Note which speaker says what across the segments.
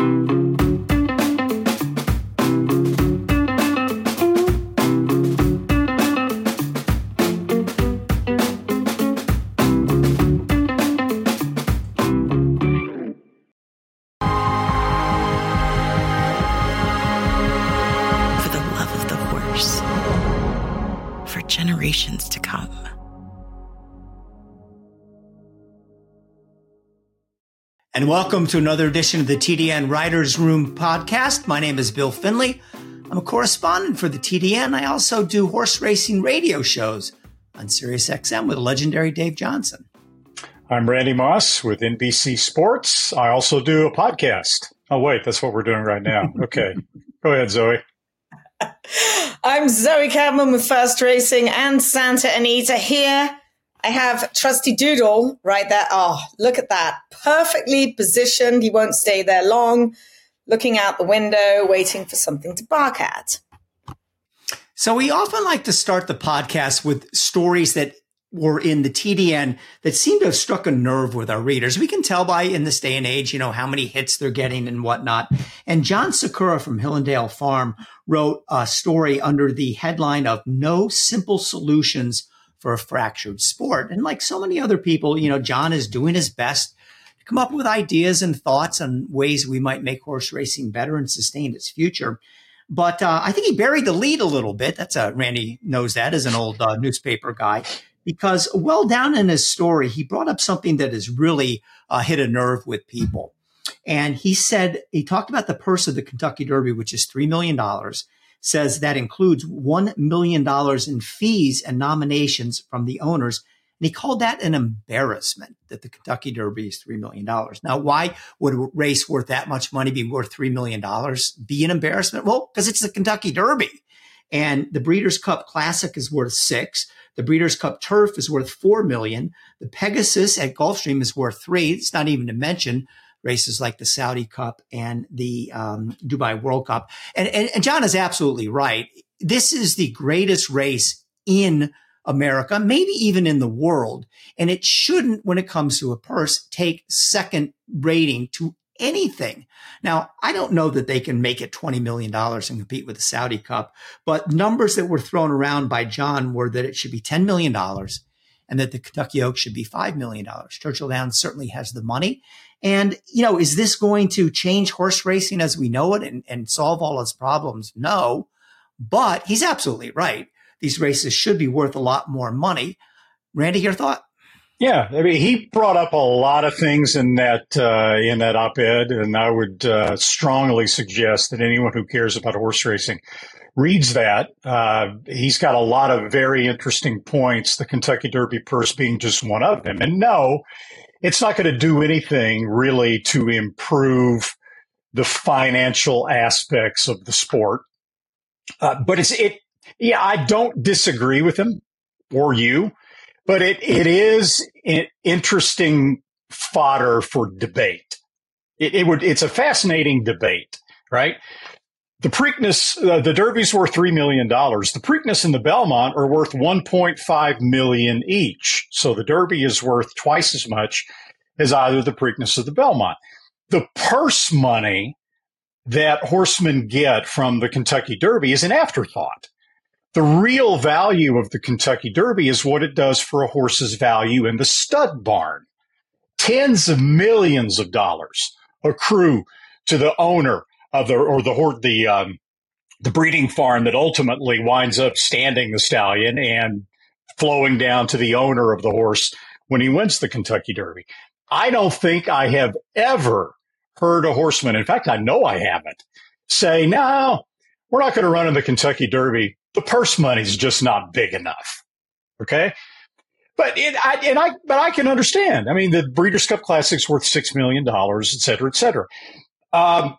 Speaker 1: and welcome to another edition of the TDN Writers Room podcast. My name is Bill Finley. I'm a correspondent for the TDN. I also do horse racing radio shows on SiriusXM with legendary Dave Johnson.
Speaker 2: I'm Randy Moss with NBC Sports. I also do a podcast. Oh, wait, that's what we're doing right now. Okay. Go ahead, Zoe.
Speaker 3: I'm Zoe Cadman with Fast Racing and Santa Anita here I have Trusty Doodle right there. Oh, look at that. Perfectly positioned. He won't stay there long, looking out the window, waiting for something to bark at.
Speaker 1: So we often like to start the podcast with stories that were in the TDN that seem to have struck a nerve with our readers. We can tell by in this day and age, you know, how many hits they're getting and whatnot. And John Sikura from Hill 'n' Dale Farm wrote a story under the headline of No Simple Solutions for a fractured sport. And like so many other people, you know, John is doing his best to come up with ideas and thoughts on ways we might make horse racing better and sustain its future. But uh, I think he buried the lead a little bit. That's a Randy knows that as an old uh, newspaper guy, because well down in his story, he brought up something that has really uh, hit a nerve with people. And he said he talked about the purse of the Kentucky Derby, which is three million dollars says that includes $1 million in fees and nominations from the owners. And he called that an embarrassment that the Kentucky Derby is $3 million. Now, why would a race worth that much money be worth $3 million? Be an embarrassment? Well, because it's the Kentucky Derby. And the Breeders' Cup Classic is worth six. The Breeders' Cup Turf is worth four million. The Pegasus at Gulfstream is worth three. It's not even to mention races like the Saudi Cup and the um, Dubai World Cup. And, and, and John is absolutely right. This is the greatest race in America, maybe even in the world. And it shouldn't, when it comes to a purse, take second rating to anything. Now, I don't know that they can make it $20 million and compete with the Saudi Cup, but numbers that were thrown around by John were that it should be $10 million and that the Kentucky Oaks should be $5 million. Churchill Downs certainly has the money. And, you know, is this going to change horse racing as we know it and, and solve all its problems? No. But he's absolutely right. These races should be worth a lot more money. Randy, your thought?
Speaker 2: Yeah, I mean, he brought up a lot of things in that uh, in that op-ed, and I would uh, strongly suggest that anyone who cares about horse racing reads that. Uh, he's got a lot of very interesting points. The Kentucky Derby purse being just one of them. And no, it's not going to do anything really to improve the financial aspects of the sport. Uh, but it's it. Yeah, I don't disagree with him or you, but it it is interesting fodder for debate. It, it would it's a fascinating debate, right? The Preakness, uh, the Derby's worth three million dollars. The Preakness and the Belmont are worth one point five million each. So the Derby is worth twice as much as either the Preakness or the Belmont. The purse money that horsemen get from the Kentucky Derby is an afterthought. The real value of the Kentucky Derby is what it does for a horse's value in the stud barn. Tens of millions of dollars accrue to the owner of the or the the um, the breeding farm that ultimately winds up standing the stallion and flowing down to the owner of the horse when he wins the Kentucky Derby. I don't think I have ever heard a horseman, in fact, I know I haven't, say, no, we're not going to run in the Kentucky Derby. The purse money's just not big enough. Okay. But it, I, and I, but I can understand. I mean, the Breeders' Cup Classic's worth six million dollars, et cetera, et cetera. Um,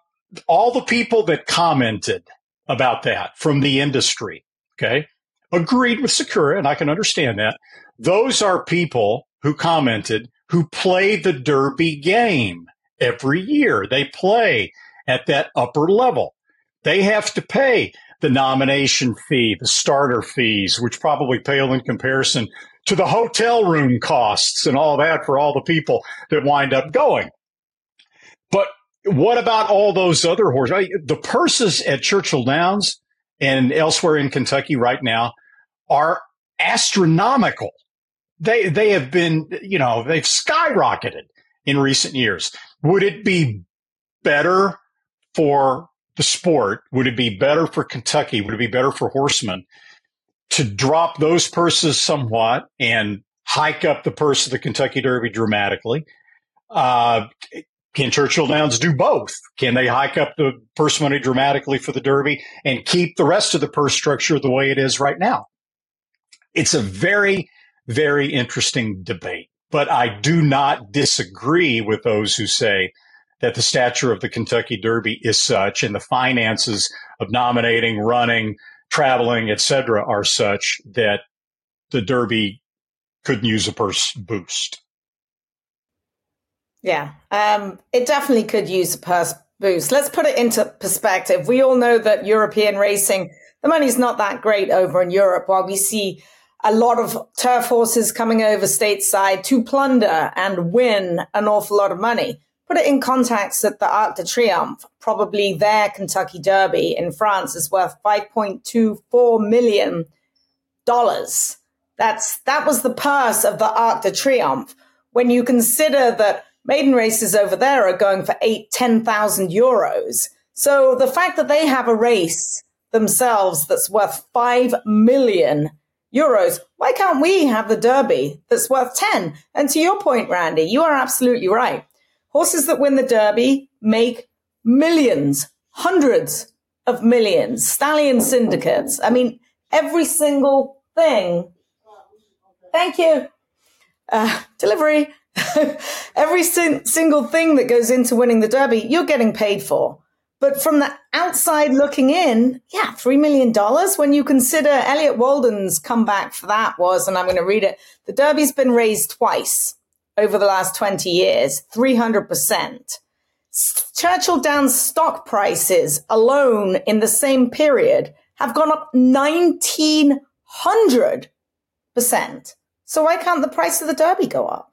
Speaker 2: all the people that commented about that from the industry, okay, agreed with Sikura, and I can understand that. Those are people who commented who play the Derby game every year. They play at that upper level. They have to pay the nomination fee, the starter fees, which probably pale in comparison to the hotel room costs and all that for all the people that wind up going. But what about all those other horses? The purses at Churchill Downs and elsewhere in Kentucky right now are astronomical. They they have been, you know, they've skyrocketed in recent years. Would it be better for the sport? Would it be better for Kentucky? Would it be better for horsemen to drop those purses somewhat and hike up the purse of the Kentucky Derby dramatically? Uh, can Churchill Downs do both? Can they hike up the purse money dramatically for the Derby and keep the rest of the purse structure the way it is right now? It's a very, very interesting debate. But I do not disagree with those who say that the stature of the Kentucky Derby is such and the finances of nominating, running, traveling, etc., are such that the Derby couldn't use a purse boost.
Speaker 3: Yeah, um, it definitely could use a purse boost. Let's put it into perspective. We all know that European racing, the money's not that great over in Europe, while we see a lot of turf horses coming over stateside to plunder and win an awful lot of money. Put it in context that the Arc de Triomphe, probably their Kentucky Derby in France, is worth $5.24 million. That's, that was the purse of the Arc de Triomphe. When you consider that maiden races over there are going for eight, 10,000 euros. So the fact that they have a race themselves that's worth 5 million euros. Why can't we have the Derby that's worth 10? And to your point, Randy, you are absolutely right. Horses that win the Derby make millions, hundreds of millions, stallion syndicates. I mean, every single thing. Thank you. Uh, delivery. every sin- single thing that goes into winning the Derby, you're getting paid for. But from the outside looking in, yeah, $3 million. When you consider Elliott Walden's comeback for that was, and I'm going to read it, the Derby's been raised twice over the last 20 years, 300%. Churchill Downs stock prices alone in the same period have gone up 1900%. So why can't the price of the Derby go up?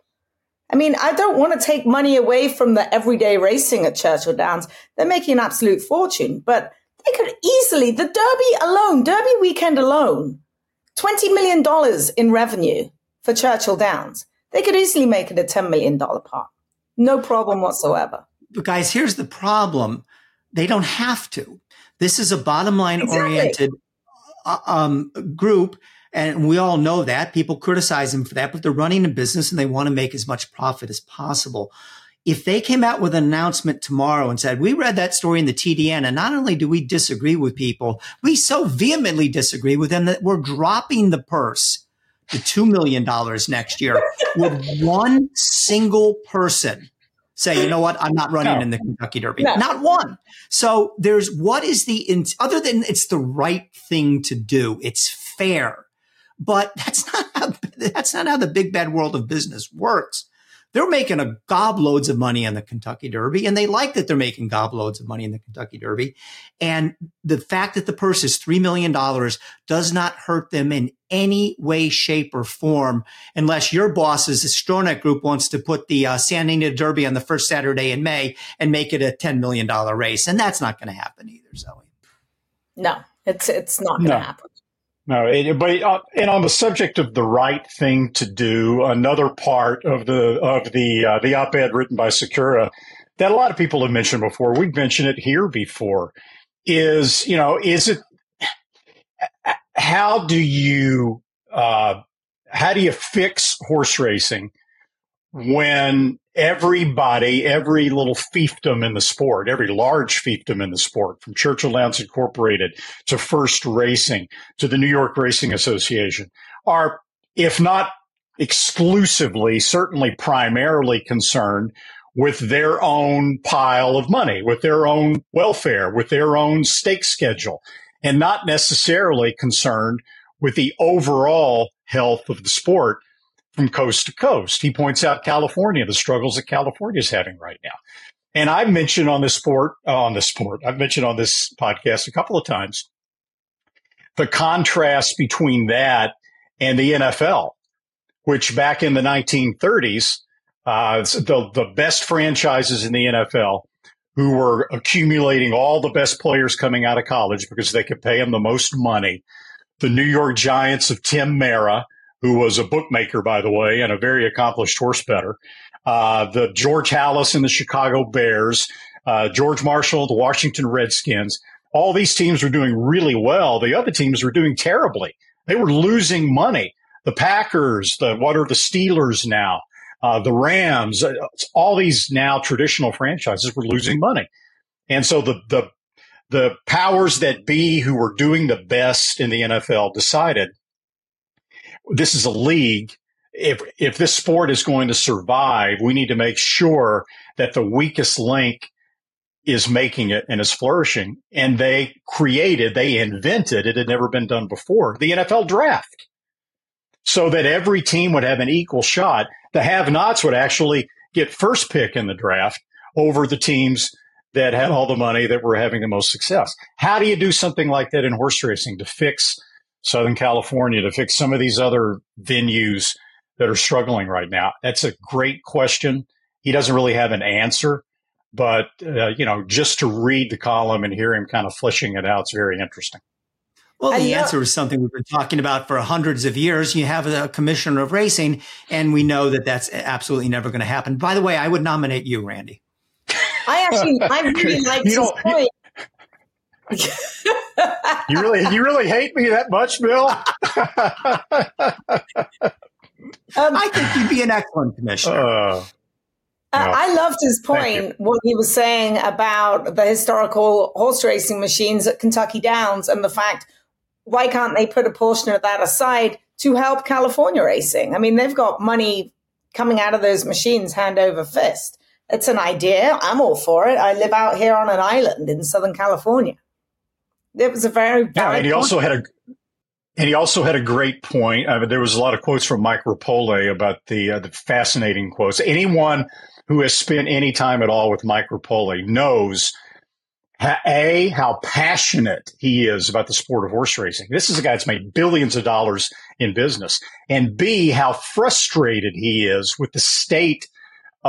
Speaker 3: I mean, I don't want to take money away from the everyday racing at Churchill Downs. They're making an absolute fortune, but they could easily, the Derby alone, Derby weekend alone, $20 million in revenue for Churchill Downs. They could easily make it a $10 million part. No problem whatsoever.
Speaker 1: But guys, here's the problem. They don't have to. This is a bottom line exactly. oriented uh, um, group and we all know that people criticize them for that, but they're running a business and they want to make as much profit as possible. If they came out with an announcement tomorrow and said, we read that story in the TDN and not only do we disagree with people, we so vehemently disagree with them that we're dropping the purse to $2 million next year would one single person say, you know what, I'm not running no. in the Kentucky Derby. No. Not one. So there's what is the, other than it's the right thing to do, it's fair. But that's not how, that's not how the big bad world of business works. They're making a gobloads of money on the Kentucky Derby, and they like that they're making gobloads of money in the Kentucky Derby. And the fact that the purse is $3 million does not hurt them in any way, shape, or form, unless your boss's Stronach Group wants to put the uh, Santa Anita Derby on the first Saturday in May and make it a $10 million race. And that's not going to happen either, Zoe.
Speaker 3: No, it's, it's not going to no. happen.
Speaker 2: No, it, but uh, and on the subject of the right thing to do, another part of the of the uh, the op-ed written by Sikura that a lot of people have mentioned before, we've mentioned it here before, is you know is it how do you uh, how do you fix horse racing when everybody, every little fiefdom in the sport, every large fiefdom in the sport, from Churchill Downs Incorporated to First Racing to the New York Racing Association, are, if not exclusively, certainly primarily concerned with their own pile of money, with their own welfare, with their own stake schedule, and not necessarily concerned with the overall health of the sport from coast to coast. He points out California, the struggles that California is having right now. And I've mentioned on this sport, uh, on this sport, I've mentioned on this podcast a couple of times the contrast between that and the NFL, which back in the 1930s, uh, the, the best franchises in the NFL who were accumulating all the best players coming out of college because they could pay them the most money. The New York Giants of Tim Mara, who was a bookmaker, by the way, and a very accomplished horse better. Uh, the George Halas and the Chicago Bears, uh, George Marshall, the Washington Redskins. All these teams were doing really well. The other teams were doing terribly. They were losing money. The Packers, the what are the Steelers now? Uh, the Rams, uh, all these now traditional franchises were losing money. And so the, the, the powers that be who were doing the best in the NFL decided this is a league. If, if this sport is going to survive, we need to make sure that the weakest link is making it and is flourishing. And they created, they invented, it had never been done before, the NFL draft so that every team would have an equal shot. The have nots would actually get first pick in the draft over the teams that had all the money that were having the most success. How do you do something like that in horse racing to fix Southern California, to fix some of these other venues that are struggling right now? That's a great question. He doesn't really have an answer, but uh, you know, just to read the column and hear him kind of fleshing it out, it's very interesting.
Speaker 1: Well, the answer is something we've been talking about for hundreds of years. You have a commissioner of racing, and we know that that's absolutely never going to happen. By the way, I would nominate you, Randy.
Speaker 3: I actually, I really like his point.
Speaker 2: You really, you really hate me that much, Bill?
Speaker 1: um, I think you'd be an excellent commissioner. Uh,
Speaker 3: uh, I loved his point, what he was saying about the historical horse racing machines at Kentucky Downs and the fact why can't they put a portion of that aside to help California racing? I mean, they've got money coming out of those machines hand over fist. It's an idea. I'm all for it. I live out here on an island in Southern California. It was a very
Speaker 2: yeah, and he also had a and he also had a great point. I mean, there was a lot of quotes from Mike Repole about the uh, the fascinating quotes. Anyone who has spent any time at all with Mike Repole knows a, how passionate he is about the sport of horse racing. This is a guy that's made billions of dollars in business. And B, how frustrated he is with the state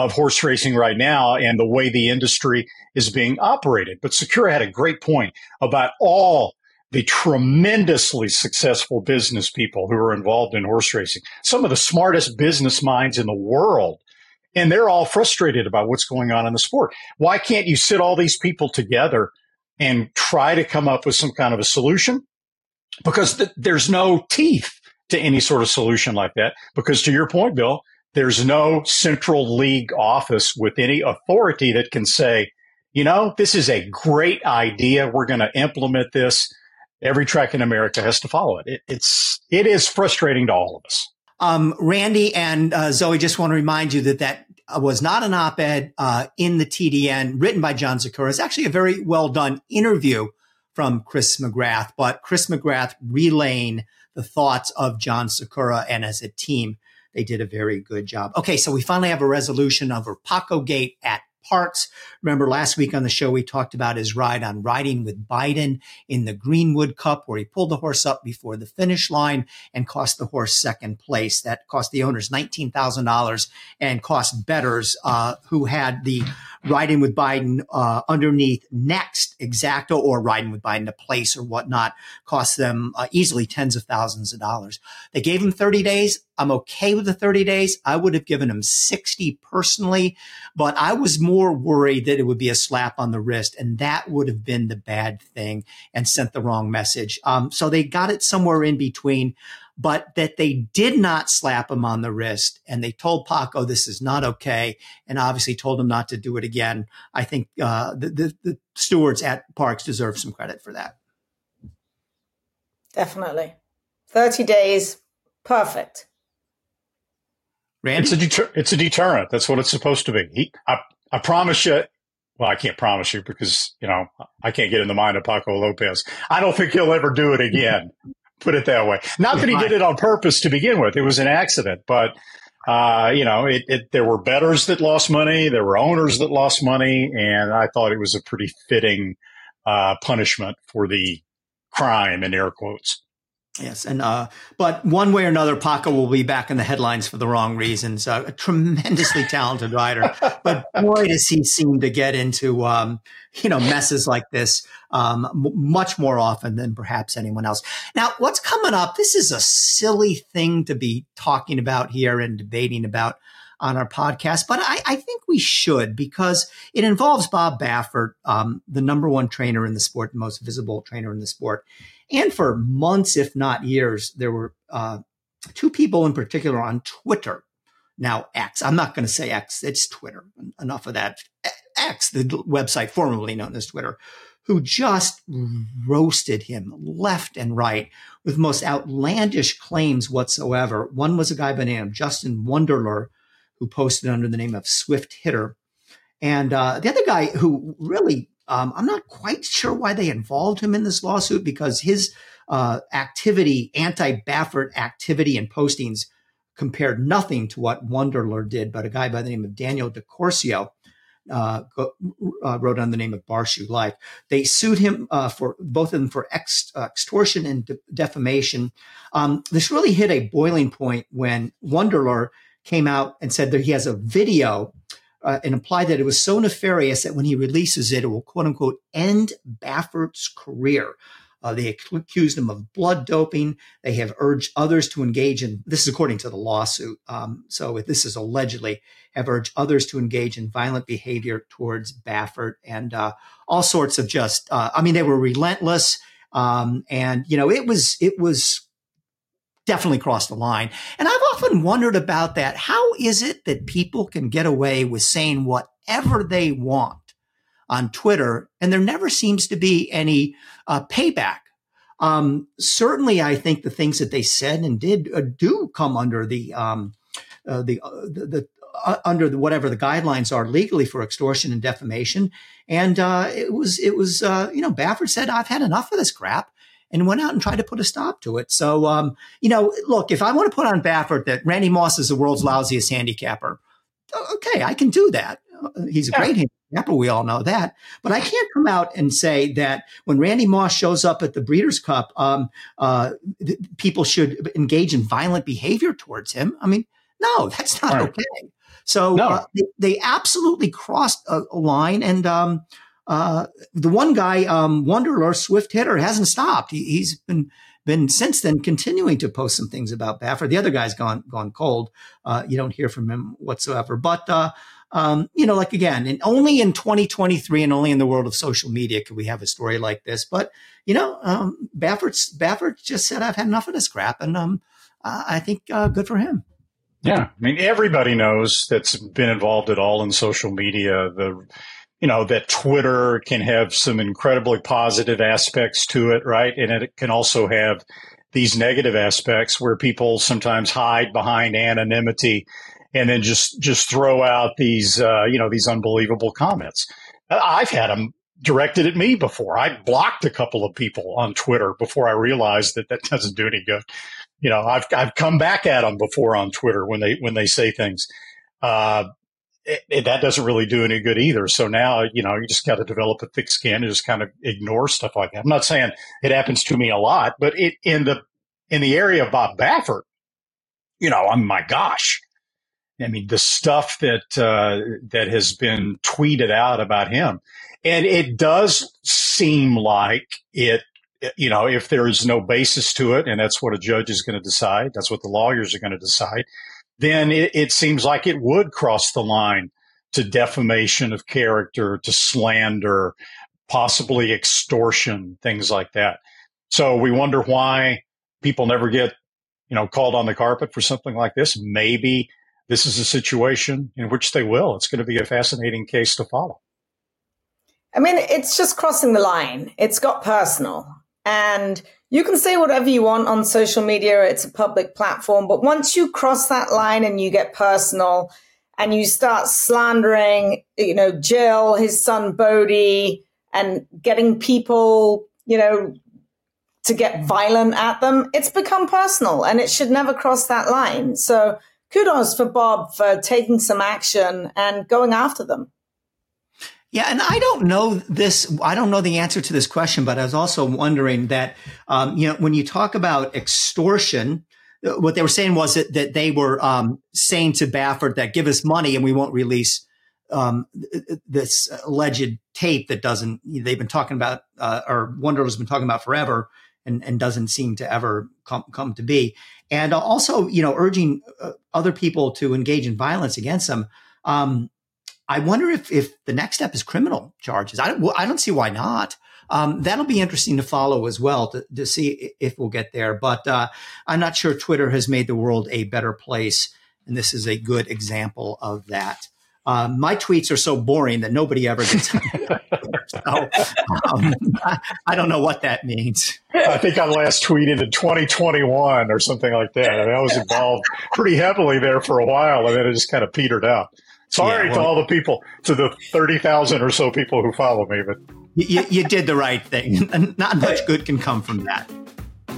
Speaker 2: of horse racing right now and the way the industry is being operated. But Sikura had a great point about all the tremendously successful business people who are involved in horse racing. Some of the smartest business minds in the world and they're all frustrated about what's going on in the sport. Why can't you sit all these people together and try to come up with some kind of a solution? Because th- there's no teeth to any sort of solution like that. Because to your point, Bill, there's no central league office with any authority that can say, you know, this is a great idea. We're going to implement this. Every track in America has to follow it. it. It's it is frustrating to all of us.
Speaker 1: Um, Randy and uh, Zoe just want to remind you that that was not an op-ed uh, in the TDN written by John Sikura. It's actually a very well done interview from Chris McGrath, but Chris McGrath relaying the thoughts of John Sikura and as a team, they did a very good job. Okay, so we finally have a resolution over Paco Gate at Parx. Remember last week on the show, we talked about his ride on riding with Biden in the Greenwood Cup, where he pulled the horse up before the finish line and cost the horse second place. That cost the owners $19,000 and cost betters uh, who had the riding with Biden uh, underneath next exacta or riding with Biden to place or whatnot cost them uh, easily tens of thousands of dollars. They gave him 30 days. I'm okay with the 30 days. I would have given him 60 personally, but I was more worried that it would be a slap on the wrist and that would have been the bad thing and sent the wrong message. Um, so they got it somewhere in between but that they did not slap him on the wrist and they told Paco this is not okay and obviously told him not to do it again. I think uh, the, the, the stewards at Parx deserve some credit for that.
Speaker 3: Definitely. 30 days, perfect.
Speaker 2: Randy? It's a, deter- it's a deterrent. That's what it's supposed to be. He, I, I promise you, well, I can't promise you because, you know, I can't get in the mind of Paco Lopez. I don't think he'll ever do it again. Put it that way. Not that he did it on purpose to begin with. It was an accident, but uh, you know, it, it, there were betters that lost money, there were owners that lost money, and I thought it was a pretty fitting uh, punishment for the crime in air quotes.
Speaker 1: Yes, and uh, but one way or another, Paco will be back in the headlines for the wrong reasons. Uh, a tremendously talented rider, but boy, does he seem to get into um, you know messes like this um, m- much more often than perhaps anyone else. Now, what's coming up? This is a silly thing to be talking about here and debating about on our podcast, but I, I think we should because it involves Bob Baffert, um, the number one trainer in the sport, the most visible trainer in the sport. And for months, if not years, there were uh, two people in particular on Twitter. Now, X, I'm not going to say X, it's Twitter. Enough of that. X, the website formerly known as Twitter, who just roasted him left and right with most outlandish claims whatsoever. One was a guy by the name Justin Wunderler, who posted under the name of Swift Hitter. And uh, the other guy who really um, I'm not quite sure why they involved him in this lawsuit because his uh, activity, anti Baffert activity and postings compared nothing to what Wunderler did, but a guy by the name of Daniel DeCourcio uh, uh, wrote on the name of Barshoe Life. They sued him uh, for both of them for ex- uh, extortion and de- defamation. Um, this really hit a boiling point when Wunderler came out and said that he has a video uh, and implied that it was so nefarious that when he releases it, it will quote unquote end Baffert's career. Uh, they accused him of blood doping. They have urged others to engage in this is according to the lawsuit. Um, so this is allegedly have urged others to engage in violent behavior towards Baffert and uh, all sorts of just. Uh, I mean, they were relentless, um, and you know it was it was definitely crossed the line. And I've often wondered about that. How is it that people can get away with saying whatever they want on Twitter and there never seems to be any uh, payback? Um, certainly, I think the things that they said and did uh, do come under the um, uh, the, uh, the, the uh, under the, whatever the guidelines are legally for extortion and defamation. And uh, it was it was you know Baffert said I've had enough of this crap and went out and tried to put a stop to it. So, um, you know, look, if I want to put on Baffert that Randy Moss is the world's lousiest handicapper, okay, I can do that. He's a yeah. great handicapper. We all know that. But I can't come out and say that when Randy Moss shows up at the Breeders' Cup, um, uh, th- people should engage in violent behavior towards him. I mean, no, that's not right. okay. So no. uh, they, they, absolutely crossed a, a line. And, um, uh, the one guy, um, Wunderler, Swift hitter, hasn't stopped. He, has been been since then continuing to post some things about Baffert. The other guy's gone gone cold. Uh, you don't hear from him whatsoever. But uh, um, you know, like again, and only in 2023 and only in the world of social media could we have a story like this. But you know, um, Baffert's Baffert just said, "I've had enough of this crap," and um, I think uh, good for him.
Speaker 2: Yeah, I mean, everybody knows that's been involved at all in social media. The you know, that Twitter can have some incredibly positive aspects to it, right? And it can also have these negative aspects where people sometimes hide behind anonymity and then just just throw out these uh, you know these unbelievable comments. I've had them directed at me before. I blocked a couple of people on Twitter before I realized that that doesn't do any good. You know, I've I've come back at them before on Twitter when they when they say things. Uh, it, it, that doesn't really do any good either. So now, you know, you just got to develop a thick skin and just kind of ignore stuff like that. I'm not saying it happens to me a lot, but it, in the, in the area of Bob Baffert, you know, I'm my gosh. I mean, the stuff that, uh, that has been tweeted out about him. And it does seem like it, you know, if there is no basis to it, and that's what a judge is going to decide, that's what the lawyers are going to decide then it, it seems like it would cross the line to defamation of character, to slander, possibly extortion, things like that. So we wonder why people never get, you know, called on the carpet for something like this. Maybe this is a situation in which they will. It's going to be a fascinating case to follow.
Speaker 3: I mean, it's just crossing the line. It's got personal. And you can say whatever you want on social media. It's a public platform. But once you cross that line and you get personal and you start slandering, you know, Jill, his son Bode, and getting people, you know, to get violent at them, it's become personal and it should never cross that line. So kudos for Bob for taking some action and going after them.
Speaker 1: Yeah, and I don't know this. I don't know the answer to this question, but I was also wondering that, um, you know, when you talk about extortion, uh, what they were saying was that, that they were um, saying to Baffert that give us money and we won't release um, this alleged tape that doesn't. They've been talking about, uh, or Wonder has been talking about forever, and, and doesn't seem to ever come, come to be. And also, you know, urging uh, other people to engage in violence against them. Um, I wonder if if the next step is criminal charges. I don't, I don't see why not. Um, that'll be interesting to follow as well to, to see if we'll get there. But uh, I'm not sure Twitter has made the world a better place, and this is a good example of that. Uh, my tweets are so boring that nobody ever gets. so um, I, I, don't know what that means.
Speaker 2: I think I last tweeted in 2021 or something like that. I, mean, I was involved pretty heavily there for a while, and then it just kind of petered out. Sorry yeah, well, to all the people, to the 30,000 or so people who follow me, but
Speaker 1: you, you did the right thing. Mm. Not much good can come from that.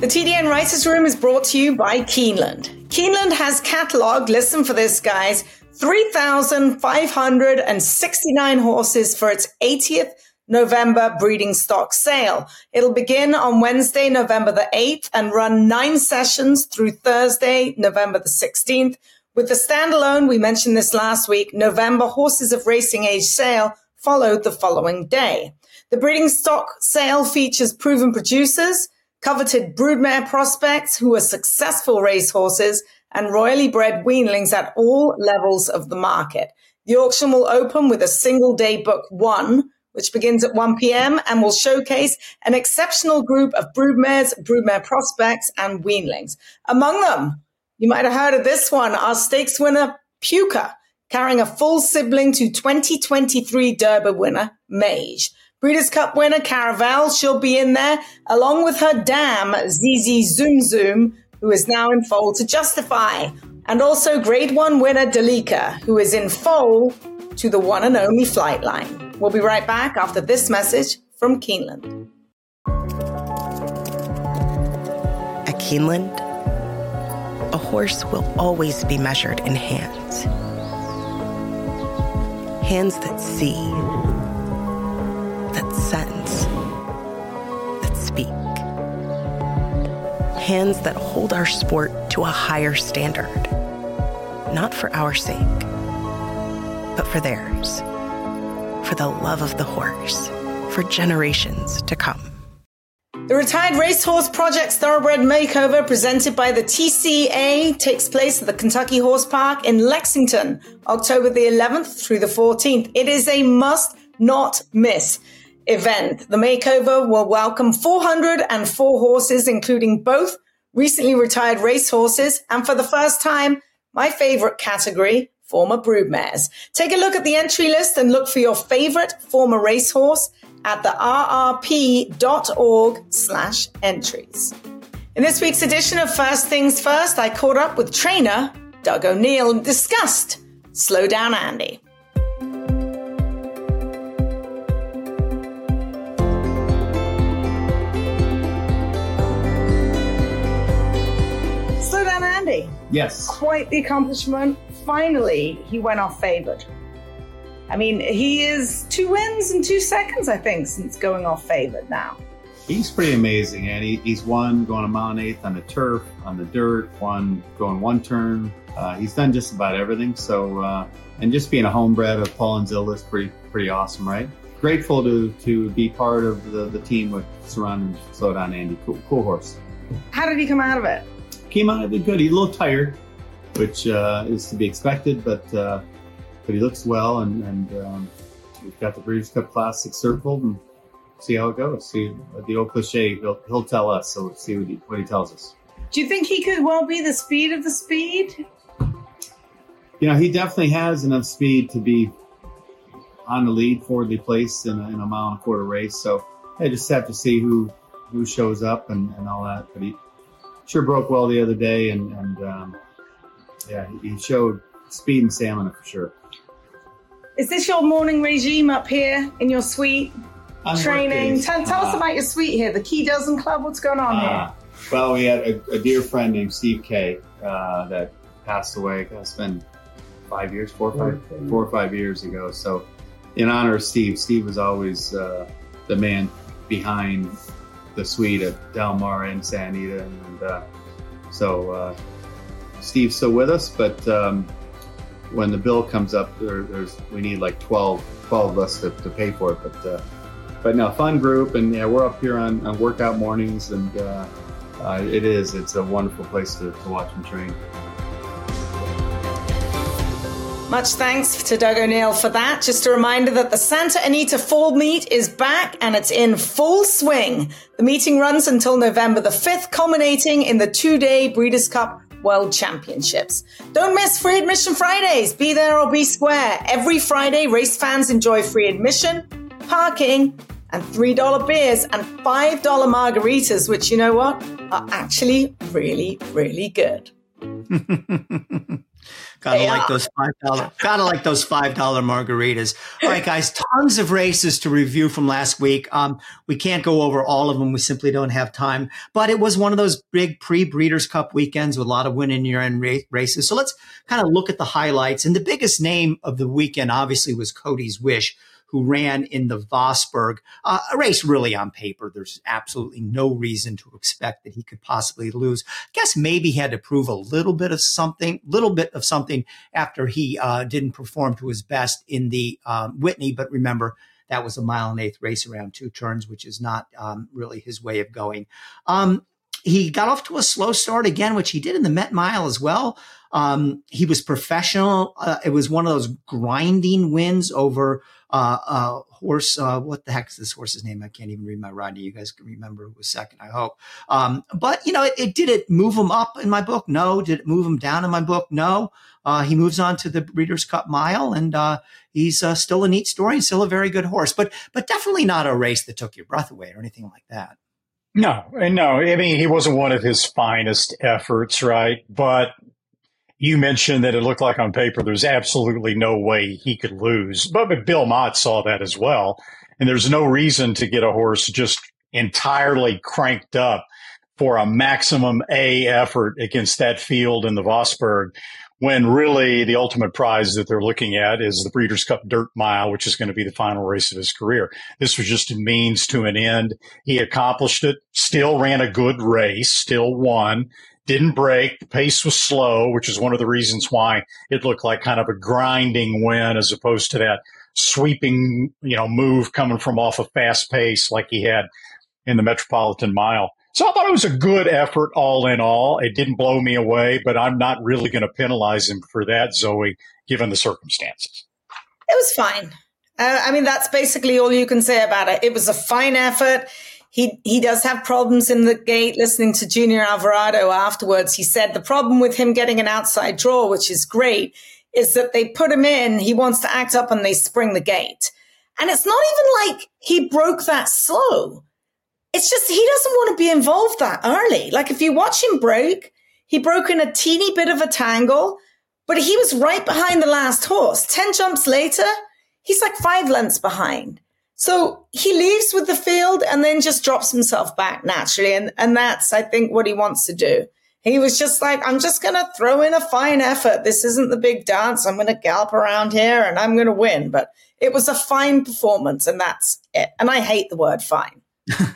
Speaker 3: The TDN Writers Room is brought to you by Keeneland. Keeneland has cataloged, listen for this, guys, 3,569 horses for its 80th November breeding stock sale. It'll begin on Wednesday, November the 8th and run nine sessions through Thursday, November the 16th with the standalone, we mentioned this last week, November Horses of Racing Age sale followed the following day. The breeding stock sale features proven producers, coveted broodmare prospects who are successful racehorses, and royally bred weanlings at all levels of the market. The auction will open with a single day book one, which begins at 1 p.m. and will showcase an exceptional group of broodmares, broodmare prospects, and weanlings. Among them, you might have heard of this one. Our stakes winner, Puca, carrying a full sibling to 2023 Derby winner, Mage. Breeders' Cup winner, Caravel, she'll be in there, along with her dam, Zizi Zoom Zoom, who is now in foal to Justify. And also Grade 1 winner, Delika, who is in foal to the one and only Flightline. We'll be right back after this message from Keeneland.
Speaker 4: At Keeneland, a horse will always be measured in hands. Hands that see, that sense, that speak. Hands that hold our sport to a higher standard. Not for our sake, but for theirs. For the love of the horse, for generations to come.
Speaker 3: The Retired Racehorse Project Thoroughbred Makeover presented by the TCA takes place at the Kentucky Horse Park in Lexington, October the 11th through the 14th. It is a must not miss event. The makeover will welcome 404 horses, including both recently retired racehorses and for the first time, my favorite category, former broodmares. Take a look at the entry list and look for your favorite former racehorse at the rrp.org slash entries. In this week's edition of First Things First, I caught up with trainer Doug O'Neill and discussed Slow Down Andy. Slow Down Andy.
Speaker 5: Yes.
Speaker 3: Quite the accomplishment. Finally, he went off favored. I mean, he is two wins in two seconds, I think, since going off favored now.
Speaker 5: He's pretty amazing, and he, he's won going a mile and eighth on the turf, on the dirt, one going one turn. Uh, he's done just about everything. So, uh, and just being a homebred of Paul and Zillah is pretty pretty awesome, right? Grateful to to be part of the, the team with surrounding Slow Down Andy. Cool, cool horse.
Speaker 3: How did he come out of it?
Speaker 5: Came out of it good. He's a little tired, which uh, is to be expected, but uh, but he looks well, and, and um, we've got the Breeders' Cup Classic circled, and see how it goes. See the old cliche, he'll, he'll tell us. So let's see what he, what he tells us.
Speaker 3: Do you think he could well be the speed of the speed?
Speaker 5: You know, he definitely has enough speed to be on the lead, forwardly placed in a, in a mile and a quarter race. So I just have to see who who shows up and, and all that. But he sure broke well the other day, and, and um, yeah, he showed speed and stamina for sure.
Speaker 3: Is this your morning regime up here in your suite? Training. Tell, tell uh, us about your suite here, the Key Dozen Club. What's going on uh, here?
Speaker 5: Well, we had a, a, dear friend named Steve Kay uh, that passed away. It's been five years, four or five, four or five years ago. So in honor of Steve. Steve was always uh, the man behind the suite at Del Mar and Santa Anita, and uh, so uh, Steve's still with us. But um, when the bill comes up, there, there's we need like 12, 12 of us to, to pay for it. But uh, but no, fun group, and yeah, we're up here on, on workout mornings, and uh, uh, it is it's a wonderful place to, to watch them train.
Speaker 3: Much thanks to Doug O'Neill for that. Just a reminder that the Santa Anita Fall Meet is back and it's in full swing. The meeting runs until November the 5th, culminating in the two day Breeders' Cup World Championships. Don't miss free admission Fridays. Be there or be square. Every Friday, race fans enjoy free admission, parking, and $3 beers and $5 margaritas, which you know what? Are actually really, really good.
Speaker 1: Gotta like those five dollar. Gotta like those five dollar margaritas. All right, guys, tons of races to review from last week. Um, we can't go over all of them. We simply don't have time. But it was one of those big pre Breeders' Cup weekends with a lot of winning year end races. So let's kind of look at the highlights. And the biggest name of the weekend, obviously, was Cody's Wish who ran in the Vosburgh, uh, a race really on paper. There's absolutely no reason to expect that he could possibly lose. I guess maybe he had to prove a little bit of something, little bit of something after he uh, didn't perform to his best in the um, Whitney. But remember, that was a mile and eighth race around two turns, which is not um, really his way of going. Um, he got off to a slow start again, which he did in the Met Mile as well. Um, he was professional. Uh, it was one of those grinding wins over uh, uh, horse. Uh, what the heck is this horse's name? I can't even read my writing. You guys can remember who was second, I hope. Um, but you know, it, it, did it move him up in my book? No. Did it move him down in my book? No. Uh, he moves on to the Breeders' Cup Mile, and uh, he's uh, still a neat story and still a very good horse. But but definitely not a race that took your breath away or anything like that.
Speaker 2: No, no. I mean, he wasn't one of his finest efforts, right? But you mentioned that it looked like on paper there's absolutely no way he could lose. But, Bill Mott saw that as well. And there's no reason to get a horse just entirely cranked up for a maximum A effort against that field in the Vosburgh when really the ultimate prize that they're looking at is the Breeders' Cup Dirt Mile, which is going to be the final race of his career. This was just a means to an end. He accomplished it, still ran a good race, still won, didn't break. The pace was slow, which is one of the reasons why it looked like kind of a grinding win as opposed to that sweeping, you know, move coming from off a fast pace like he had in the Metropolitan Mile. So I thought it was a good effort all in all. It didn't blow me away, but I'm not really going to penalize him for that, Zoe, given the circumstances.
Speaker 3: It was fine. Uh, I mean, that's basically all you can say about it. It was a fine effort he he does have problems in the gate. Listening to Junior Alvarado afterwards, he said the problem with him getting an outside draw, which is great, is that they put him in. He wants to act up, and they spring the gate. And it's not even like he broke that slow. It's just he doesn't want to be involved that early. Like if you watch him break, he broke in a teeny bit of a tangle, but he was right behind the last horse. Ten jumps later, he's like five lengths behind. So he leaves with the field and then just drops himself back naturally. And, and that's, I think, what he wants to do. He was just like, I'm just going to throw in a fine effort. This isn't the big dance. I'm going to gallop around here and I'm going to win. But it was a fine performance and that's it. And I hate the word fine.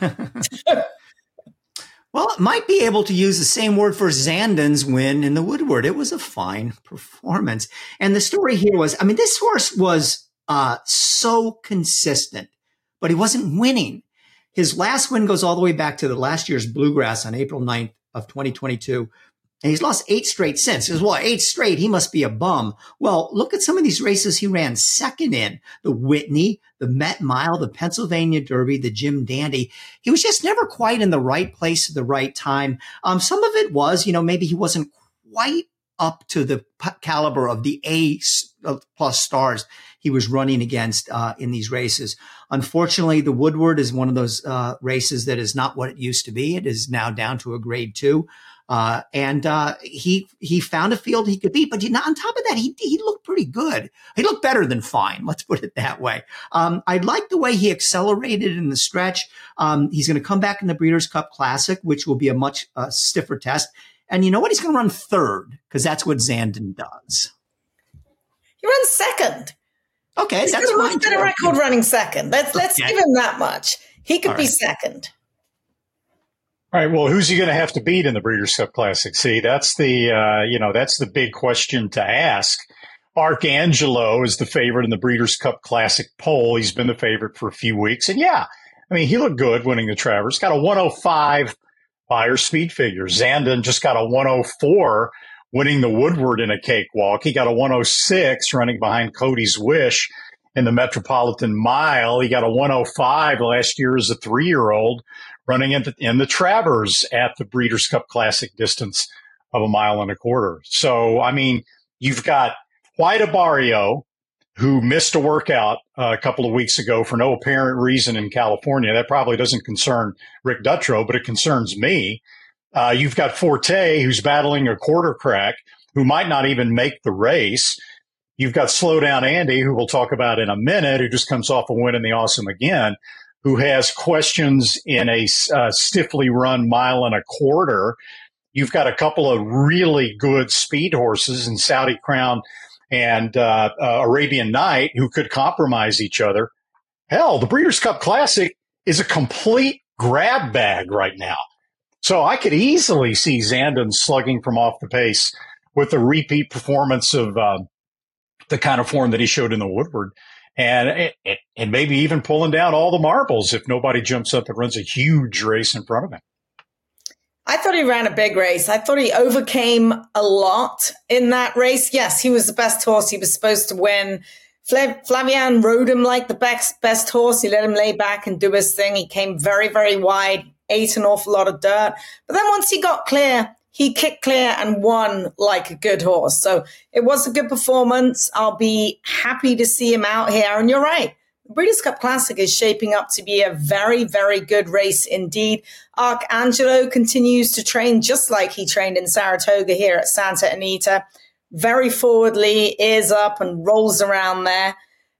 Speaker 1: well, it might be able to use the same word for Zandon's win in the Woodward. It was a fine performance. And the story here was, I mean, this horse was uh, so consistent but he wasn't winning. His last win goes all the way back to the last year's Bluegrass on April 9th of 2022. And he's lost eight straight since. Says, well, eight straight, he must be a bum. Well, look at some of these races he ran second in. The Whitney, the Met Mile, the Pennsylvania Derby, the Jim Dandy. He was just never quite in the right place at the right time. Um, some of it was, you know, maybe he wasn't quite up to the caliber of the A plus stars he was running against uh, in these races. Unfortunately, the Woodward is one of those uh, races that is not what it used to be. It is now down to a grade two. Uh, and uh, he he found a field he could beat, but know, on top of that, he he looked pretty good. He looked better than fine. Let's put it that way. Um, I like the way he accelerated in the stretch. Um, he's going to come back in the Breeders' Cup Classic, which will be a much uh, stiffer test. And you know what? He's going to run third because that's what Zandon does.
Speaker 3: He runs second.
Speaker 1: Okay,
Speaker 3: He's
Speaker 1: that's
Speaker 3: got a
Speaker 1: fine.
Speaker 3: much better
Speaker 1: too.
Speaker 3: record running second. Let's let's
Speaker 1: Okay.
Speaker 3: give him that much. He could
Speaker 1: All
Speaker 3: be
Speaker 1: right.
Speaker 3: second.
Speaker 2: All right. Well, who's he going to have to beat in the Breeders' Cup Classic? See, that's the uh, you know that's the big question to ask. Arcangelo is the favorite in the Breeders' Cup Classic poll. He's been the favorite for a few weeks, and yeah, I mean he looked good winning the Travers. Got a 105 Beyer speed figure. Zandon just got a 104 winning the Woodward in a cakewalk. He got a 106 running behind Cody's Wish in the Metropolitan Mile. He got a 105 last year as a three year old running in the, in the Travers at the Breeders' Cup Classic distance of a mile and a quarter. So, I mean, you've got White Abarrio, who missed a workout uh, a couple of weeks ago for no apparent reason in California. That probably doesn't concern Rick Dutrow, but it concerns me. Uh, you've got Forte, who's battling a quarter crack, who might not even make the race. You've got Slow Down Andy, who we'll talk about in a minute, who just comes off a win in the Awesome again, who has questions in a uh, stiffly run mile and a quarter. You've got a couple of really good speed horses in Saudi Crown and uh, uh, Arabian Night who could compromise each other. Hell, the Breeders' Cup Classic is a complete grab bag right now. So I could easily see Zandon slugging from off the pace with a repeat performance of uh, the kind of form that he showed in the Woodward, and and maybe even pulling down all the marbles if nobody jumps up and runs a huge race in front of him.
Speaker 3: I thought he ran a big race. I thought he overcame a lot in that race. Yes, he was the best horse. He was supposed to win. Flav- Flavien rode him like the best, best horse. He let him lay back and do his thing. He came very, very wide, ate an awful lot of dirt. But then once he got clear, he kicked clear and won like a good horse. So it was a good performance. I'll be happy to see him out here. And you're right. The Breeders' Cup Classic is shaping up to be a very, very good race indeed. Arcangelo continues to train just like he trained in Saratoga here at Santa Anita. Very forwardly, ears up and rolls around there.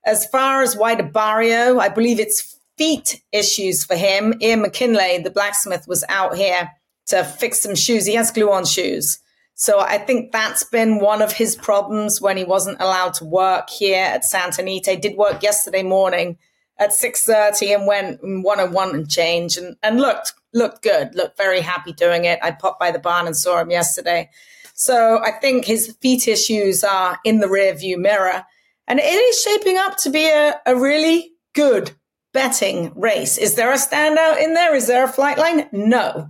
Speaker 3: As far as White Abarrio, I believe it's feet issues for him. Ian McKinlay, the blacksmith, was out here to fix some shoes. He has glue on shoes. So I think that's been one of his problems when he wasn't allowed to work here at Santa Anita. He did work yesterday morning at 6.30 and went 101 and one and change and, and looked looked good, looked very happy doing it. I popped by the barn and saw him yesterday. So I think his feet issues are in the rear view mirror. And it is shaping up to be a, a really good betting race. Is there a standout in there? Is there a Flightline? No.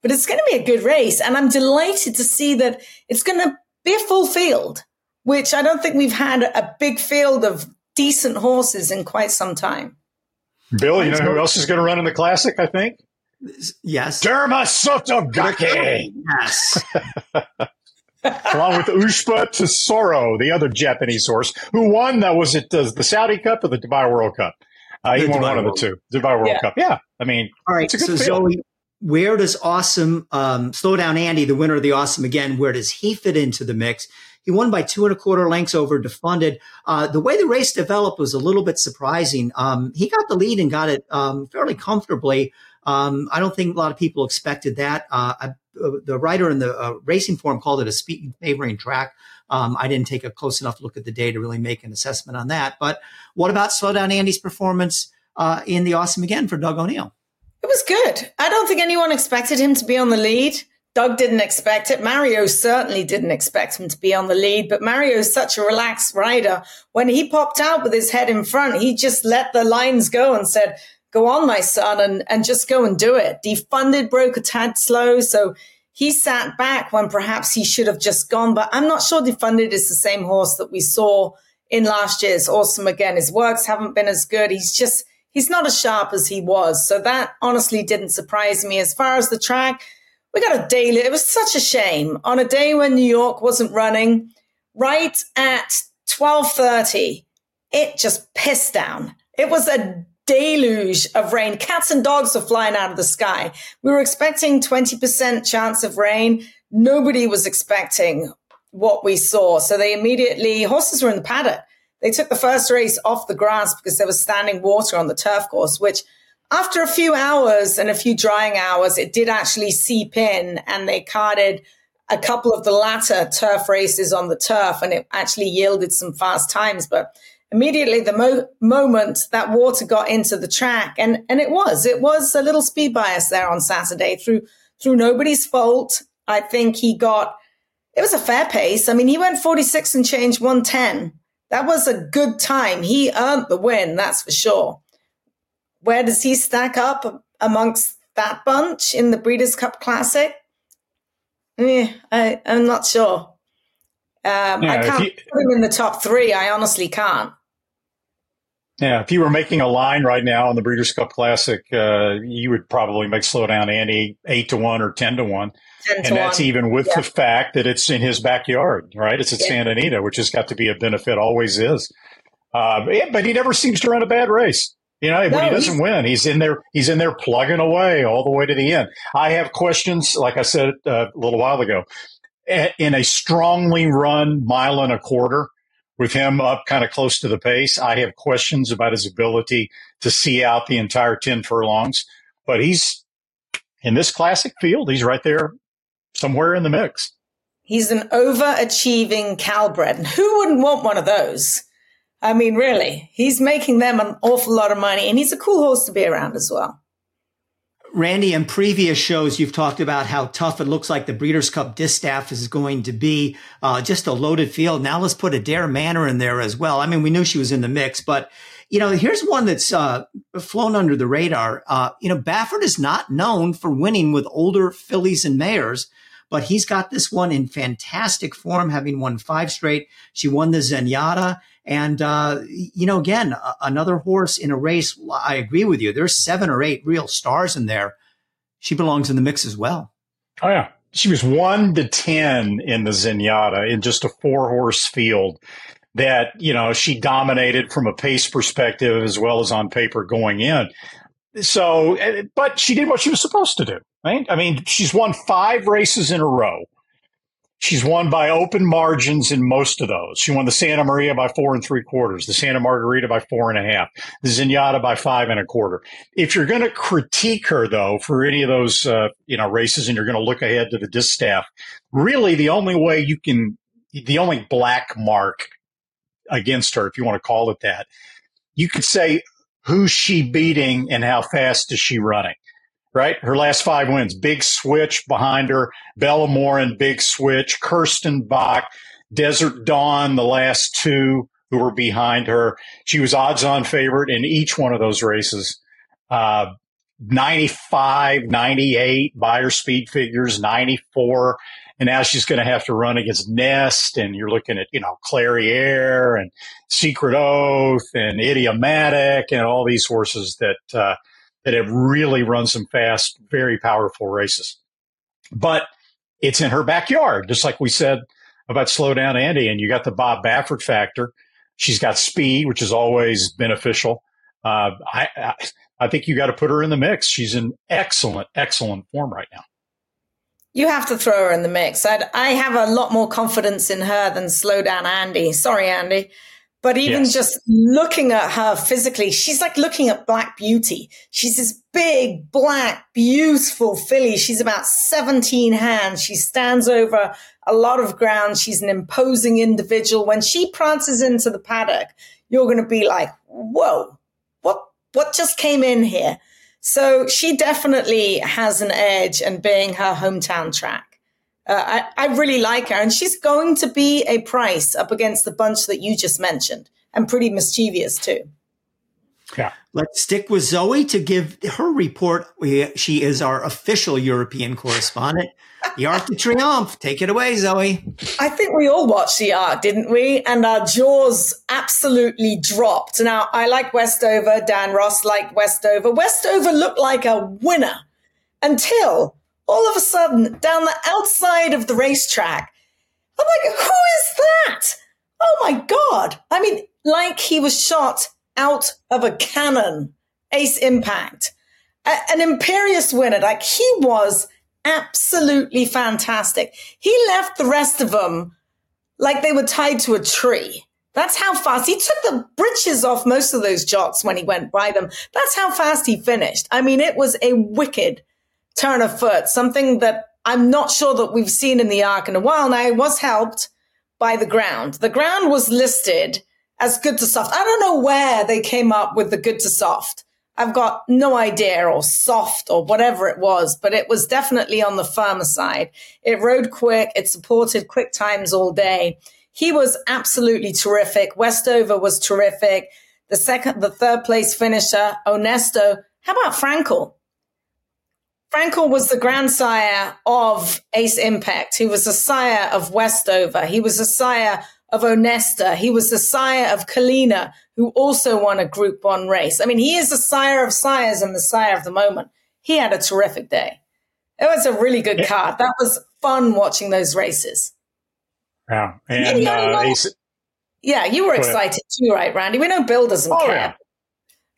Speaker 3: But it's going to be a good race. And I'm delighted to see that it's going to be a full field, which I don't think we've had a big field of decent horses in quite some time.
Speaker 2: Bill, you know who else is going to run in the Classic, I think?
Speaker 1: Yes.
Speaker 2: Derma Sotogake.
Speaker 1: Yes.
Speaker 2: along with Ushba Tesoro, the other Japanese horse, who won, that was it uh, the Saudi Cup or the Dubai World Cup? Uh, he won
Speaker 1: Dubai
Speaker 2: one of the
Speaker 1: World
Speaker 2: two. Dubai World
Speaker 3: Yeah.
Speaker 2: Cup. Yeah. I mean,
Speaker 1: All right.
Speaker 2: It's a good
Speaker 1: So
Speaker 2: field.
Speaker 1: Zoe, where does Awesome um, slow down Andy, the winner of the Awesome again? Where does he fit into the mix? He won by two and a quarter lengths over Defunded. Uh, the way the race developed was a little bit surprising. Um, he got the lead and got it um, fairly comfortably. Um, I don't think a lot of people expected that. Uh, I, uh, the writer in the uh, Racing Form called it a speed favoring track. Um, I didn't take a close enough look at the data to really make an assessment on that. But what about slow down Andy's performance uh, in the Awesome again for Doug O'Neill?
Speaker 3: It was good. I don't think anyone expected him to be on the lead. Doug didn't expect it. Mario certainly didn't expect him to be on the lead, but Mario's such a relaxed rider. When he popped out with his head in front, he just let the lines go and said, go on, my son, and, and just go and do it. Defunded broke a tad slow, so he sat back when perhaps he should have just gone, but I'm not sure Defunded is the same horse that we saw in last year's Awesome again. His works haven't been as good. He's just, he's not as sharp as he was. So that honestly didn't surprise me. As far as the track, we got a daily. It was such a shame on a day when New York wasn't running. Right at twelve thirty, it just pissed down. It was a deluge of rain. Cats and dogs were flying out of the sky. We were expecting twenty percent chance of rain. Nobody was expecting what we saw. So they immediately horses were in the paddock. They took the first race off the grass because there was standing water on the turf course, which after a few hours and a few drying hours, it did actually seep in and they carded a couple of the latter turf races on the turf and it actually yielded some fast times. But immediately the mo- moment that water got into the track. And, and it was, it was a little speed bias there on Saturday through, through nobody's fault. I think he got, it was a fair pace. I mean, he went 46 and change 110. That was a good time. He earned the win, that's for sure. Where does he stack up amongst that bunch in the Breeders' Cup Classic? Eh, I, am not sure. Um, yeah, I can't you, put him in the top three. I honestly can't.
Speaker 2: Yeah, if you were making a line right now on the Breeders' Cup Classic, uh, you would probably make Slowdown Andy eight to one or ten to one, 10 and to that's one. even with yeah. the fact that it's in his backyard, right? It's at yeah. Santa Anita, which has got to be a benefit, always is. Uh, but he never seems to run a bad race. You know, no, when he doesn't win, he's in there. He's in there plugging away all the way to the end. I have questions, like I said uh, a little while ago, in a strongly run mile and a quarter with him up kind of close to the pace. I have questions about his ability to see out the entire ten furlongs, but he's in this classic field. He's right there, somewhere in the mix.
Speaker 3: He's an overachieving Calbred, and who wouldn't want one of those? I mean, really, he's making them an awful lot of money and he's a cool horse to be around as well.
Speaker 1: Randy, in previous shows, you've talked about how tough it looks like the Breeders' Cup Distaff is going to be. Uh, just a loaded field. Now let's put Adare Manor in there as well. I mean, we knew she was in the mix, but you know, here's one that's uh, flown under the radar. Uh, you know, Baffert is not known for winning with older fillies and mares, but he's got this one in fantastic form, having won five straight. She won the Zenyatta. And, uh, you know, again, another horse in a race. I agree with you. There's seven or eight real stars in there. She belongs in the mix as well.
Speaker 2: Oh, yeah. She was one to 10 in the Zenyatta in just a four horse field that, you know, she dominated from a pace perspective as well as on paper going in. So, eh, but she did what she was supposed to do, right? I mean, she's won five races in a row. She's won by open margins in most of those. She won the Santa Maria by four and three quarters, the Santa Margarita by four and a half, the Zenyatta by five and a quarter. If you're going to critique her, though, for any of those uh, you know races, and you're going to look ahead to the distaff, really the only way you can, the only black mark against her, if you want to call it that, you could say who's she beating and how fast is she running right? Her last five wins, big switch behind her. Bella Moran, big switch. Kirstenbosch, Desert Dawn, the last two who were behind her. She was odds on favorite in each one of those races. Uh, 95, 98 Beyer speed figures, 94. And now she's going to have to run against Nest, and you're looking at, you know, Clairiere and Secret Oath and Idiomatic and all these horses that, uh, that have really run some fast, very powerful races. But it's in her backyard, just like we said about slow down Andy. And you got the Bob Baffert factor. She's got speed, which is always beneficial. Uh, I, I, I think you got to put her in the mix. She's in excellent, excellent form right now.
Speaker 3: You have to throw her in the mix. I'd, I have a lot more confidence in her than slow down Andy. Sorry, Andy. But even yes. just looking at her physically, she's like looking at Black Beauty. She's this big, black, beautiful filly. She's about 17 hands. She stands over a lot of ground. She's an imposing individual. When she prances into the paddock, you're going to be like, whoa, what, what just came in here? So she definitely has an edge and being her hometown track. Uh, I, I really like her, and she's going to be a price up against the bunch that you just mentioned, and pretty mischievous too.
Speaker 1: Yeah. Let's stick with Zoe to give her report. We, she is our official European correspondent. the Arc de Triomphe. Take it away, Zoe.
Speaker 3: I think we all watched the Arc, didn't we? And our jaws absolutely dropped. Now, I like Westover. Dan Ross liked Westover. Westover looked like a winner until all of a sudden down the outside of the racetrack. I'm like, who is that? Oh my God. I mean, like he was shot out of a cannon, ace impact, a- an Imperious winner. Like he was absolutely fantastic. He left the rest of them like they were tied to a tree. That's how fast he took the britches off most of those jocks when he went by them. That's how fast he finished. I mean, it was a wicked, turn of foot, something that I'm not sure that we've seen in the arc in a while. Now, was helped by the ground. The ground was listed as good to soft. I don't know where they came up with the good to soft. I've got no idea or soft or whatever it was, but it was definitely on the firmer side. It rode quick. It supported quick times all day. He was absolutely terrific. Westover was terrific. The second, the third place finisher, Onesto. How about Frankel? Frankel was the grandsire of Ace Impact. He was the sire of Westover. He was the sire of Onesto. He was the sire of Kalina, who also won a Group One race. I mean, he is the sire of sires and the sire of the moment. He had a terrific day. It was a really good card. That was fun watching those races.
Speaker 2: Yeah, and uh, Ace,
Speaker 3: yeah, you were excited too, right, Randy? We know Bill doesn't oh, care.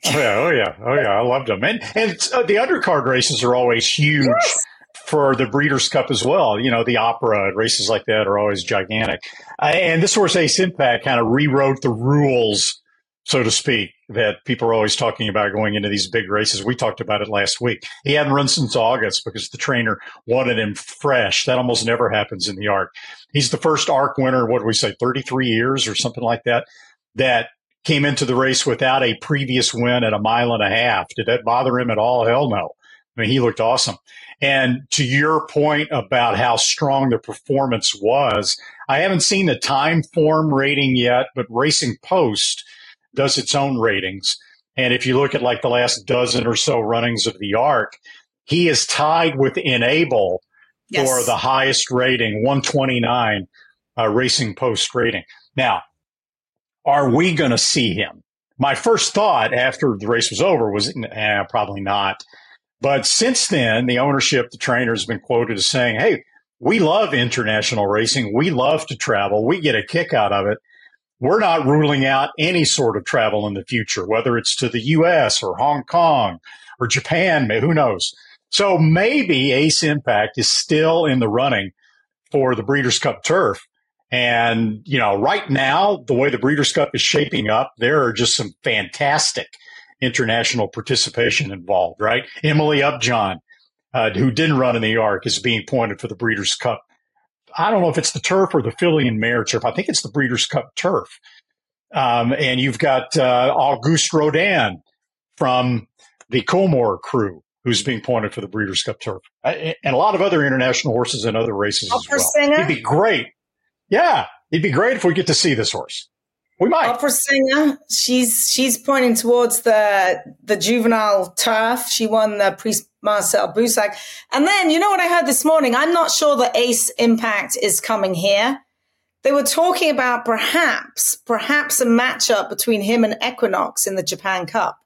Speaker 2: Yeah. Oh yeah, oh yeah, oh yeah! I loved them, and and uh, the undercard races are always huge yes. for the Breeders' Cup as well. You know, the Opera races like that are always gigantic. Uh, and this horse Ace Impact kind of rewrote the rules, so to speak, that people are always talking about going into these big races. We talked about it last week. He hadn't run since August because the trainer wanted him fresh. That almost never happens in the ARC. He's the first ARC winner. What do we say, thirty three years or something like that? That came into the race without a previous win at a mile and a half. Did that bother him at all? Hell no. I mean, he looked awesome. And to your point about how strong the performance was, I haven't seen the Timeform rating yet, but Racing Post does its own ratings. And if you look at like the last dozen or so runnings of the ARC, he is tied with Enable yes. for the highest rating, 129 uh, Racing Post rating. Now, are we going to see him? My first thought after the race was over was, probably not. But since then, the ownership, the trainer has been quoted as saying, Hey, we love international racing. We love to travel. We get a kick out of it. We're not ruling out any sort of travel in the future, whether it's to the US or Hong Kong or Japan, who knows? So maybe Ace Impact is still in the running for the Breeders' Cup turf. And, you know, right now, the way the Breeders' Cup is shaping up, there are just some fantastic international participation involved, right? Emily Upjohn, uh, who didn't run in the ARC, is being pointed for the Breeders' Cup. I don't know if it's the turf or the filly and mare turf. I think it's the Breeders' Cup turf. Um, and you've got uh, Auguste Rodin from the Coolmore crew who's being pointed for the Breeders' Cup turf, and a lot of other international horses and other races as well. He'd be great yeah, it'd be great if we get to see this horse. We might.
Speaker 3: Opera singer. She's she's pointing towards the the juvenile turf. She won the Prix Marcel Boussac. And then you know what I heard this morning? I'm not sure the Ace Impact is coming here. They were talking about perhaps perhaps a matchup between him and Equinox in the Japan Cup.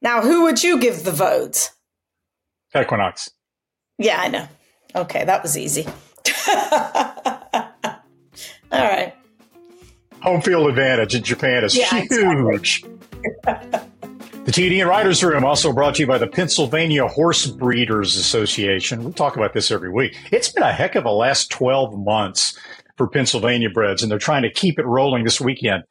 Speaker 3: Now, who would you give the vote?
Speaker 2: Equinox.
Speaker 3: Yeah, I know. Okay, that was easy. All right.
Speaker 2: Home field advantage in Japan is yeah, huge. the TDN Writers Room also brought to you by the Pennsylvania Horse Breeders Association. We talk about this every week. It's been a heck of a last 12 months for Pennsylvania breds, and they're trying to keep it rolling this weekend.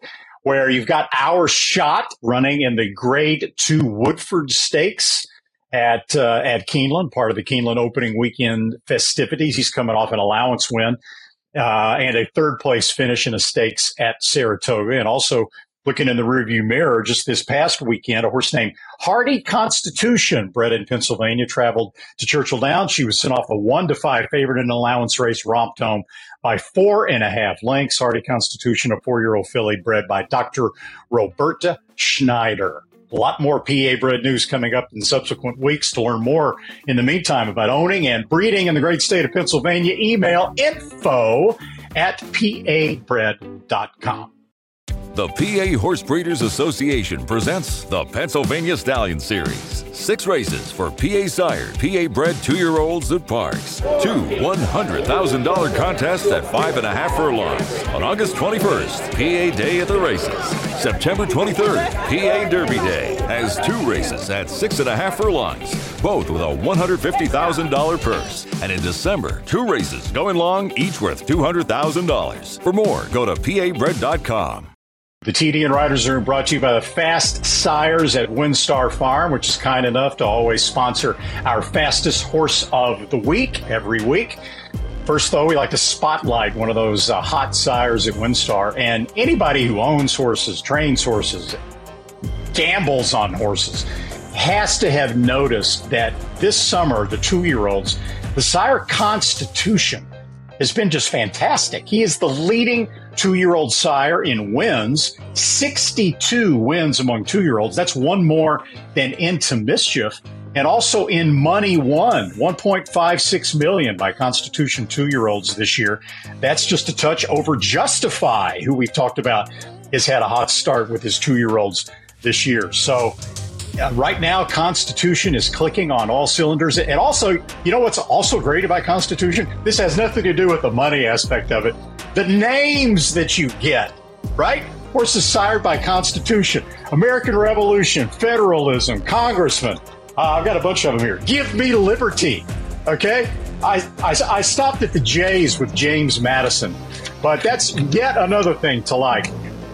Speaker 2: Where you've got our shot running in the grade two Woodford Stakes at uh, at Keeneland, part of the Keeneland opening weekend festivities. He's coming off an allowance win uh, and a third place finish in a stakes at Saratoga, and also looking in the rearview mirror just this past weekend, a horse named Hardy Constitution, bred in Pennsylvania, traveled to Churchill Downs. She was sent off a one to five favorite in an allowance race, romped home by four and a half lengths. Hardy Constitution, a four year old filly bred by Dr. Roberta Schneider. A lot more PA bred news coming up in subsequent weeks. To learn more in the meantime about owning and breeding in the great state of Pennsylvania, email info at pabred.com.
Speaker 6: The PA Horse Breeders Association presents the Pennsylvania Stallion Series. Six races for PA sired, PA bred two year olds at Parx. Two $100,000 contests at five and a half furlongs. On August 21st, PA Day at the races. September 23rd, PA Derby Day has two races at six and a half furlongs, both with a $150,000 purse. And in December, two races going long, each worth $200,000. For more, go to pabred.com.
Speaker 2: The TDN Writers Room brought to you by the Fast Sires at WinStar Farm, which is kind enough to always sponsor our fastest horse of the week every week. First, though, we like to spotlight one of those uh, hot sires at WinStar. And anybody who owns horses, trains horses, gambles on horses, has to have noticed that this summer, the two year olds, the sire Constitution has been just fantastic. He is the leading two year old sire in wins, 62 wins among two year olds. That's one more than Into Mischief and also in money won 1.56 million by constitution two-year-olds this year that's just a touch over justify who we've talked about has had a hot start with his two-year-olds this year so right now constitution is clicking on all cylinders and also you know what's also great about constitution this has nothing to do with the money aspect of it the names that you get right horses sired by constitution american revolution federalism congressman uh, I've got a bunch of them here. Give me liberty. Okay. I, I, I stopped at the J's with James Madison, but that's yet another thing to like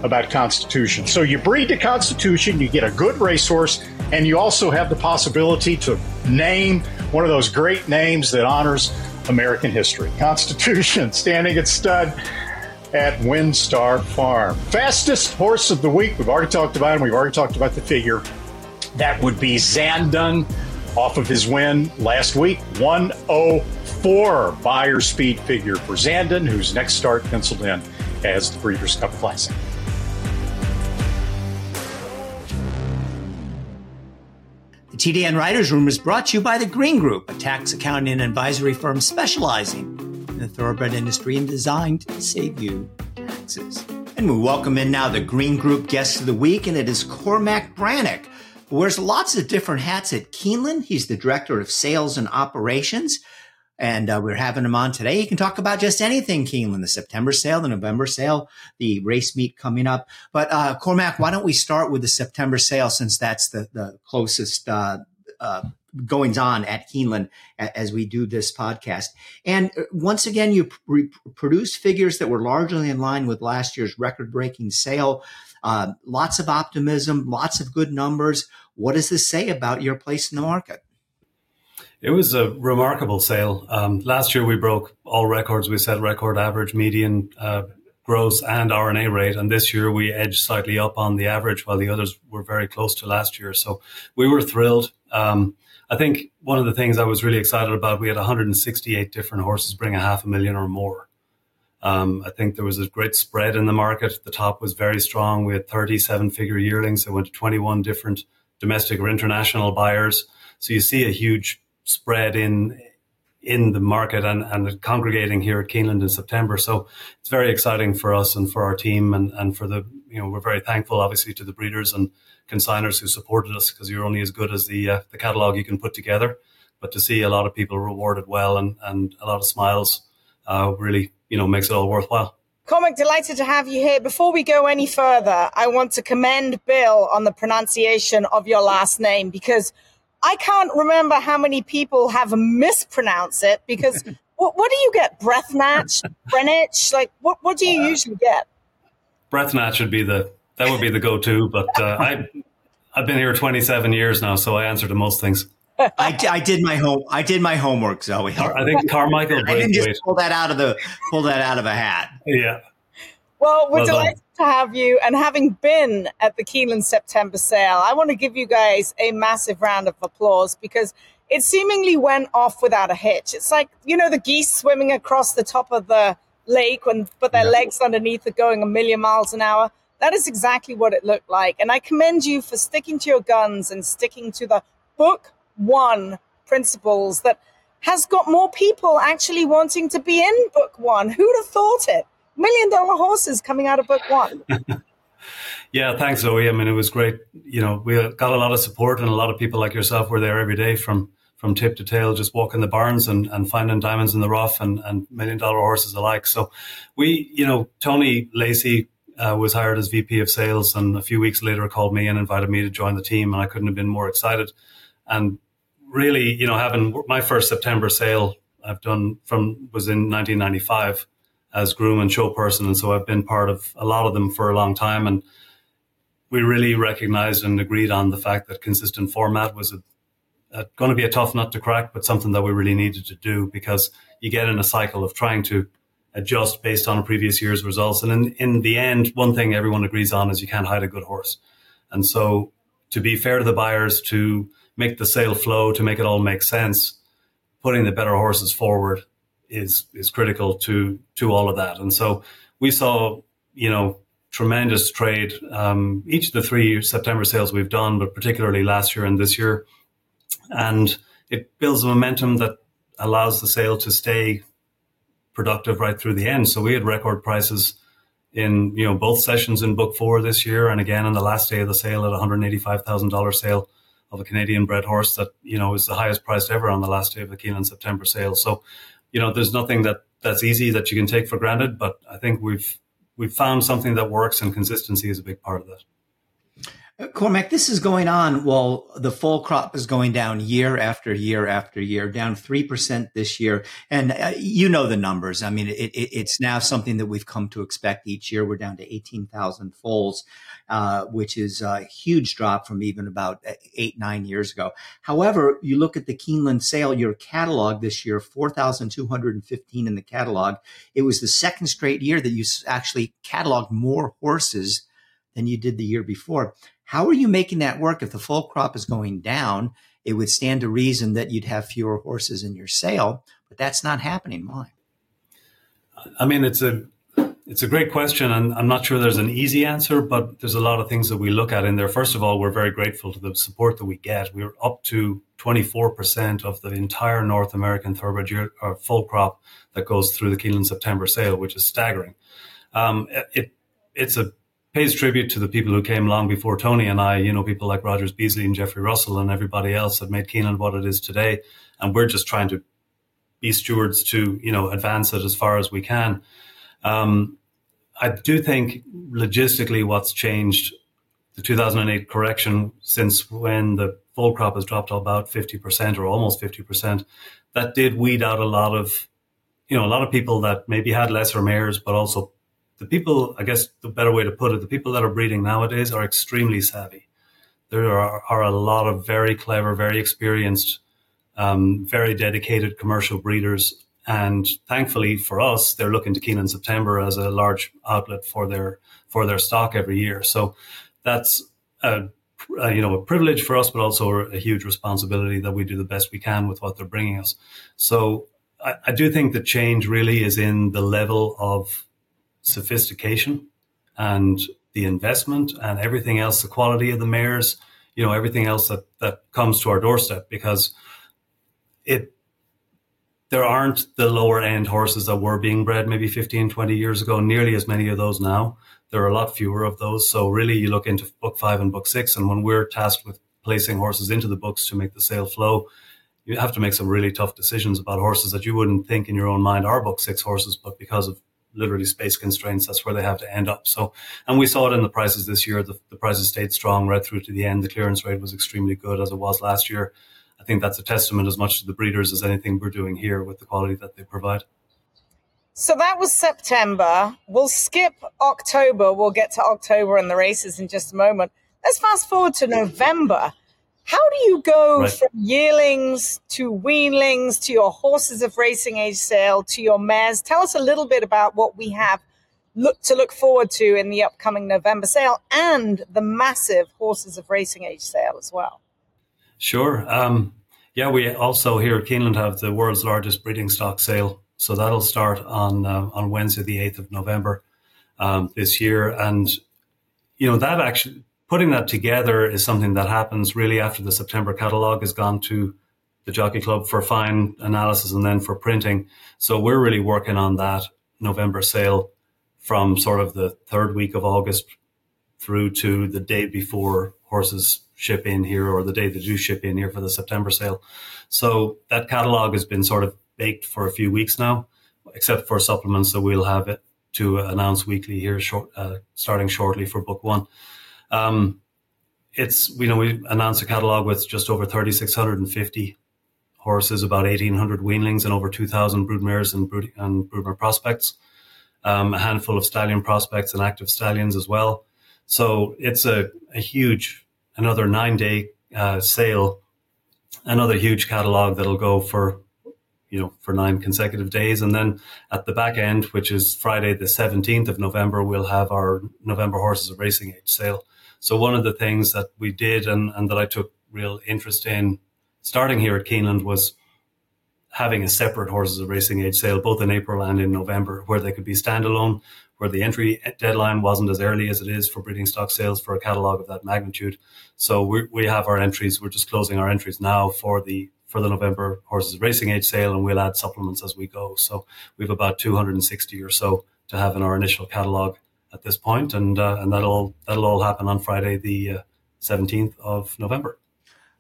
Speaker 2: about Constitution. So you breed the Constitution, you get a good racehorse, and you also have the possibility to name one of those great names that honors American history. Constitution, standing at stud at WinStar Farm. Fastest horse of the week. We've already talked about him. We've already talked about the figure. That would be Zandon off of his win last week, 104 Beyer speed figure for Zandon, whose next start penciled in as the Breeders' Cup Classic.
Speaker 1: TDN Writers Room is brought to you by the Green Group, a tax accounting and advisory firm specializing in the thoroughbred industry and designed to save you taxes. And we welcome in now the Green Group guest of the week, and it is Cormac Breathnach who wears lots of different hats at Keeneland. He's the director of sales and operations. And uh, we're having him on today. He can talk about just anything Keeneland, the September sale, the November sale, the race meet coming up. But uh, Cormac, why don't we start with the September sale since that's the, the closest uh, uh goings on at Keeneland as we do this podcast. And uh, once again, you pr- produced figures that were largely in line with last year's record breaking sale. Uh, lots of optimism, lots of good numbers. What does this say about your place in the market?
Speaker 7: It was a remarkable sale. Um, last year we broke all records. We set record average, median, uh, gross, and RNA rate, and this year we edged slightly up on the average, while the others were very close to last year. So we were thrilled. Um, I think one of the things I was really excited about, we had 168 different horses bring a half a million or more. Um, I think there was a great spread in the market. The top was very strong. We had 37 figure yearlings. It went to 21 different domestic or international buyers. So you see a huge spread in in the market and, and congregating here at Keeneland in September. So it's very exciting for us and for our team and, and for the, you know, we're very thankful obviously to the breeders and consigners who supported us because you're only as good as the, uh, the catalog you can put together. But to see a lot of people rewarded well and, and a lot of smiles uh, really, you know, makes it all worthwhile.
Speaker 3: Cormac, delighted to have you here. Before we go any further, I want to commend Bill on the pronunciation of your last name because I can't remember how many people have mispronounced it because what, what, do you get? Breathnatch? Greenwich? Like, what, what do you uh, usually get?
Speaker 7: Breathnatch would be the, that would be the go-to, but uh, I, I've been here 27 years now, so I answer to most things.
Speaker 1: I, I did my home. I did my homework, Zoe.
Speaker 7: I think Carmichael.
Speaker 1: I didn't just pull that out of the pull that out of a hat.
Speaker 7: Yeah.
Speaker 3: Well, we're well delighted done. To have you, and having been at the Keeneland September sale, I want to give you guys a massive round of applause because it seemingly went off without a hitch. It's like you know the geese swimming across the top of the lake when but their yeah. legs underneath are going a million miles an hour. That is exactly what it looked like, and I commend you for sticking to your guns and sticking to the book one principles that has got more people actually wanting to be in book one. Who'd have thought it? Million dollar horses coming out of book one.
Speaker 7: yeah, thanks, Zoe. I mean, it was great. You know, we got a lot of support, and a lot of people like yourself were there every day from from tip to tail, just walking the barns and, and finding diamonds in the rough and, and million dollar horses alike. So we, you know, Tony Lacy uh, was hired as VP of sales, and a few weeks later called me and invited me to join the team, and I couldn't have been more excited. And really, you know, having my first September sale I've done from was in 1995 as groom and show person, and so I've been part of a lot of them for a long time. And we really recognized and agreed on the fact that consistent format was a, uh, going to be a tough nut to crack, but something that we really needed to do because you get in a cycle of trying to adjust based on a previous year's results. And in, in the end, one thing everyone agrees on is you can't hide a good horse. And so to be fair to the buyers, to make the sale flow, to make it all make sense, putting the better horses forward is, is critical to, to all of that. And so we saw, you know, tremendous trade. Um, each of the three September sales we've done, but particularly last year and this year. And it builds a momentum that allows the sale to stay productive right through the end. So we had record prices in you know both sessions in book four this year, and again on the last day of the sale at one hundred eighty five thousand dollar sale of a Canadian bred horse that you know is the highest priced ever on the last day of the Keeneland September sale. So you know there's nothing that that's easy that you can take for granted, but I think we've we've found something that works, and consistency is a big part of that.
Speaker 1: Cormac, this is going on while the foal crop is going down year after year after year, down 3% this year. And uh, you know the numbers. I mean, it, it, it's now something that we've come to expect each year. We're down to 18,000 foals, uh, which is a huge drop from even about uh, eight, nine years ago. However, you look at the Keeneland sale, your catalog this year, 4,215 in the catalog. It was the second straight year that you actually cataloged more horses than you did the year before. How are you making that work? If the foal crop is going down, it would stand to reason that you'd have fewer horses in your sale, but that's not happening. Why?
Speaker 7: I mean, it's a it's a great question, and I'm not sure there's an easy answer, but there's a lot of things that we look at in there. First of all, we're very grateful to the support that we get. We're up to 24% of the entire North American thoroughbred year, or foal crop that goes through the Keeneland September sale, which is staggering. Um, it it's a pays tribute to the people who came long before Tony and I, you know, people like Rogers Beasley and Geoffrey Russell and everybody else that made Keeneland what it is today. And we're just trying to be stewards to, you know, advance it as far as we can. Um, I do think logistically what's changed the 2008 correction since when the foal crop has dropped about 50% or almost 50%, that did weed out a lot of, you know, a lot of people that maybe had lesser mares, but also the people, I guess the better way to put it, the people that are breeding nowadays are extremely savvy. There are, are a lot of very clever, very experienced, um, very dedicated commercial breeders. And thankfully for us, they're looking to Keeneland September as a large outlet for their, for their stock every year. So that's a, a, you know, a privilege for us, but also a huge responsibility that we do the best we can with what they're bringing us. So I, I do think the change really is in the level of sophistication and the investment and everything else, the quality of the mares, you know, everything else that, that comes to our doorstep because it, there aren't the lower end horses that were being bred maybe 15, 20 years ago, nearly as many of those now. There are a lot fewer of those. So really you look into book five and book six. And when we're tasked with placing horses into the books to make the sale flow, you have to make some really tough decisions about horses that you wouldn't think in your own mind are book six horses, but because of literally space constraints, that's where they have to end up. So, and we saw it in the prices this year. The, the prices stayed strong right through to the end. The clearance rate was extremely good as it was last year. I think that's a testament as much to the breeders as anything we're doing here with the quality that they provide.
Speaker 3: So that was September. We'll skip October. We'll get to October and the races in just a moment. Let's fast forward to November. How do you go right. from yearlings to weanlings to your horses of racing age sale to your mares? Tell us a little bit about what we have look to look forward to in the upcoming November sale and the massive horses of racing age sale as well.
Speaker 7: Sure. Um, yeah, we also here at Keeneland have the world's largest breeding stock sale, so that'll start on uh, on Wednesday, the eighth of November um, this year, and you know that actually putting that together is something that happens really after the September catalog has gone to the Jockey Club for fine analysis and then for printing. So we're really working on that November sale from sort of the third week of August through to the day before horses ship in here or the day they do ship in here for the September sale. So that catalog has been sort of baked for a few weeks now, except for supplements. So we'll have it to announce weekly here, short, uh, starting shortly for book one. Um, it's you know we announced a catalog with just over 3,650 horses, about 1,800 weanlings, and over 2,000 broodmares and, brood, and broodmare prospects. Um, a handful of stallion prospects and active stallions as well. So it's a, a huge, another nine day uh, sale another huge catalog that'll go for you know for nine consecutive days, and then at the back end, which is Friday the seventeenth of November, we'll have our November Horses of Racing Age sale. So one of the things that we did and, and that I took real interest in starting here at Keeneland was having a separate horses of racing age sale both in April and in November where they could be standalone where the entry deadline wasn't as early as it is for breeding stock sales for a catalogue of that magnitude. So we we have our entries. We're just closing our entries now for the for the November horses racing age sale, and we'll add supplements as we go. So we've about 260 or so to have in our initial catalogue at this point, and uh, and that'll that'll all happen on Friday the uh, 17th of November.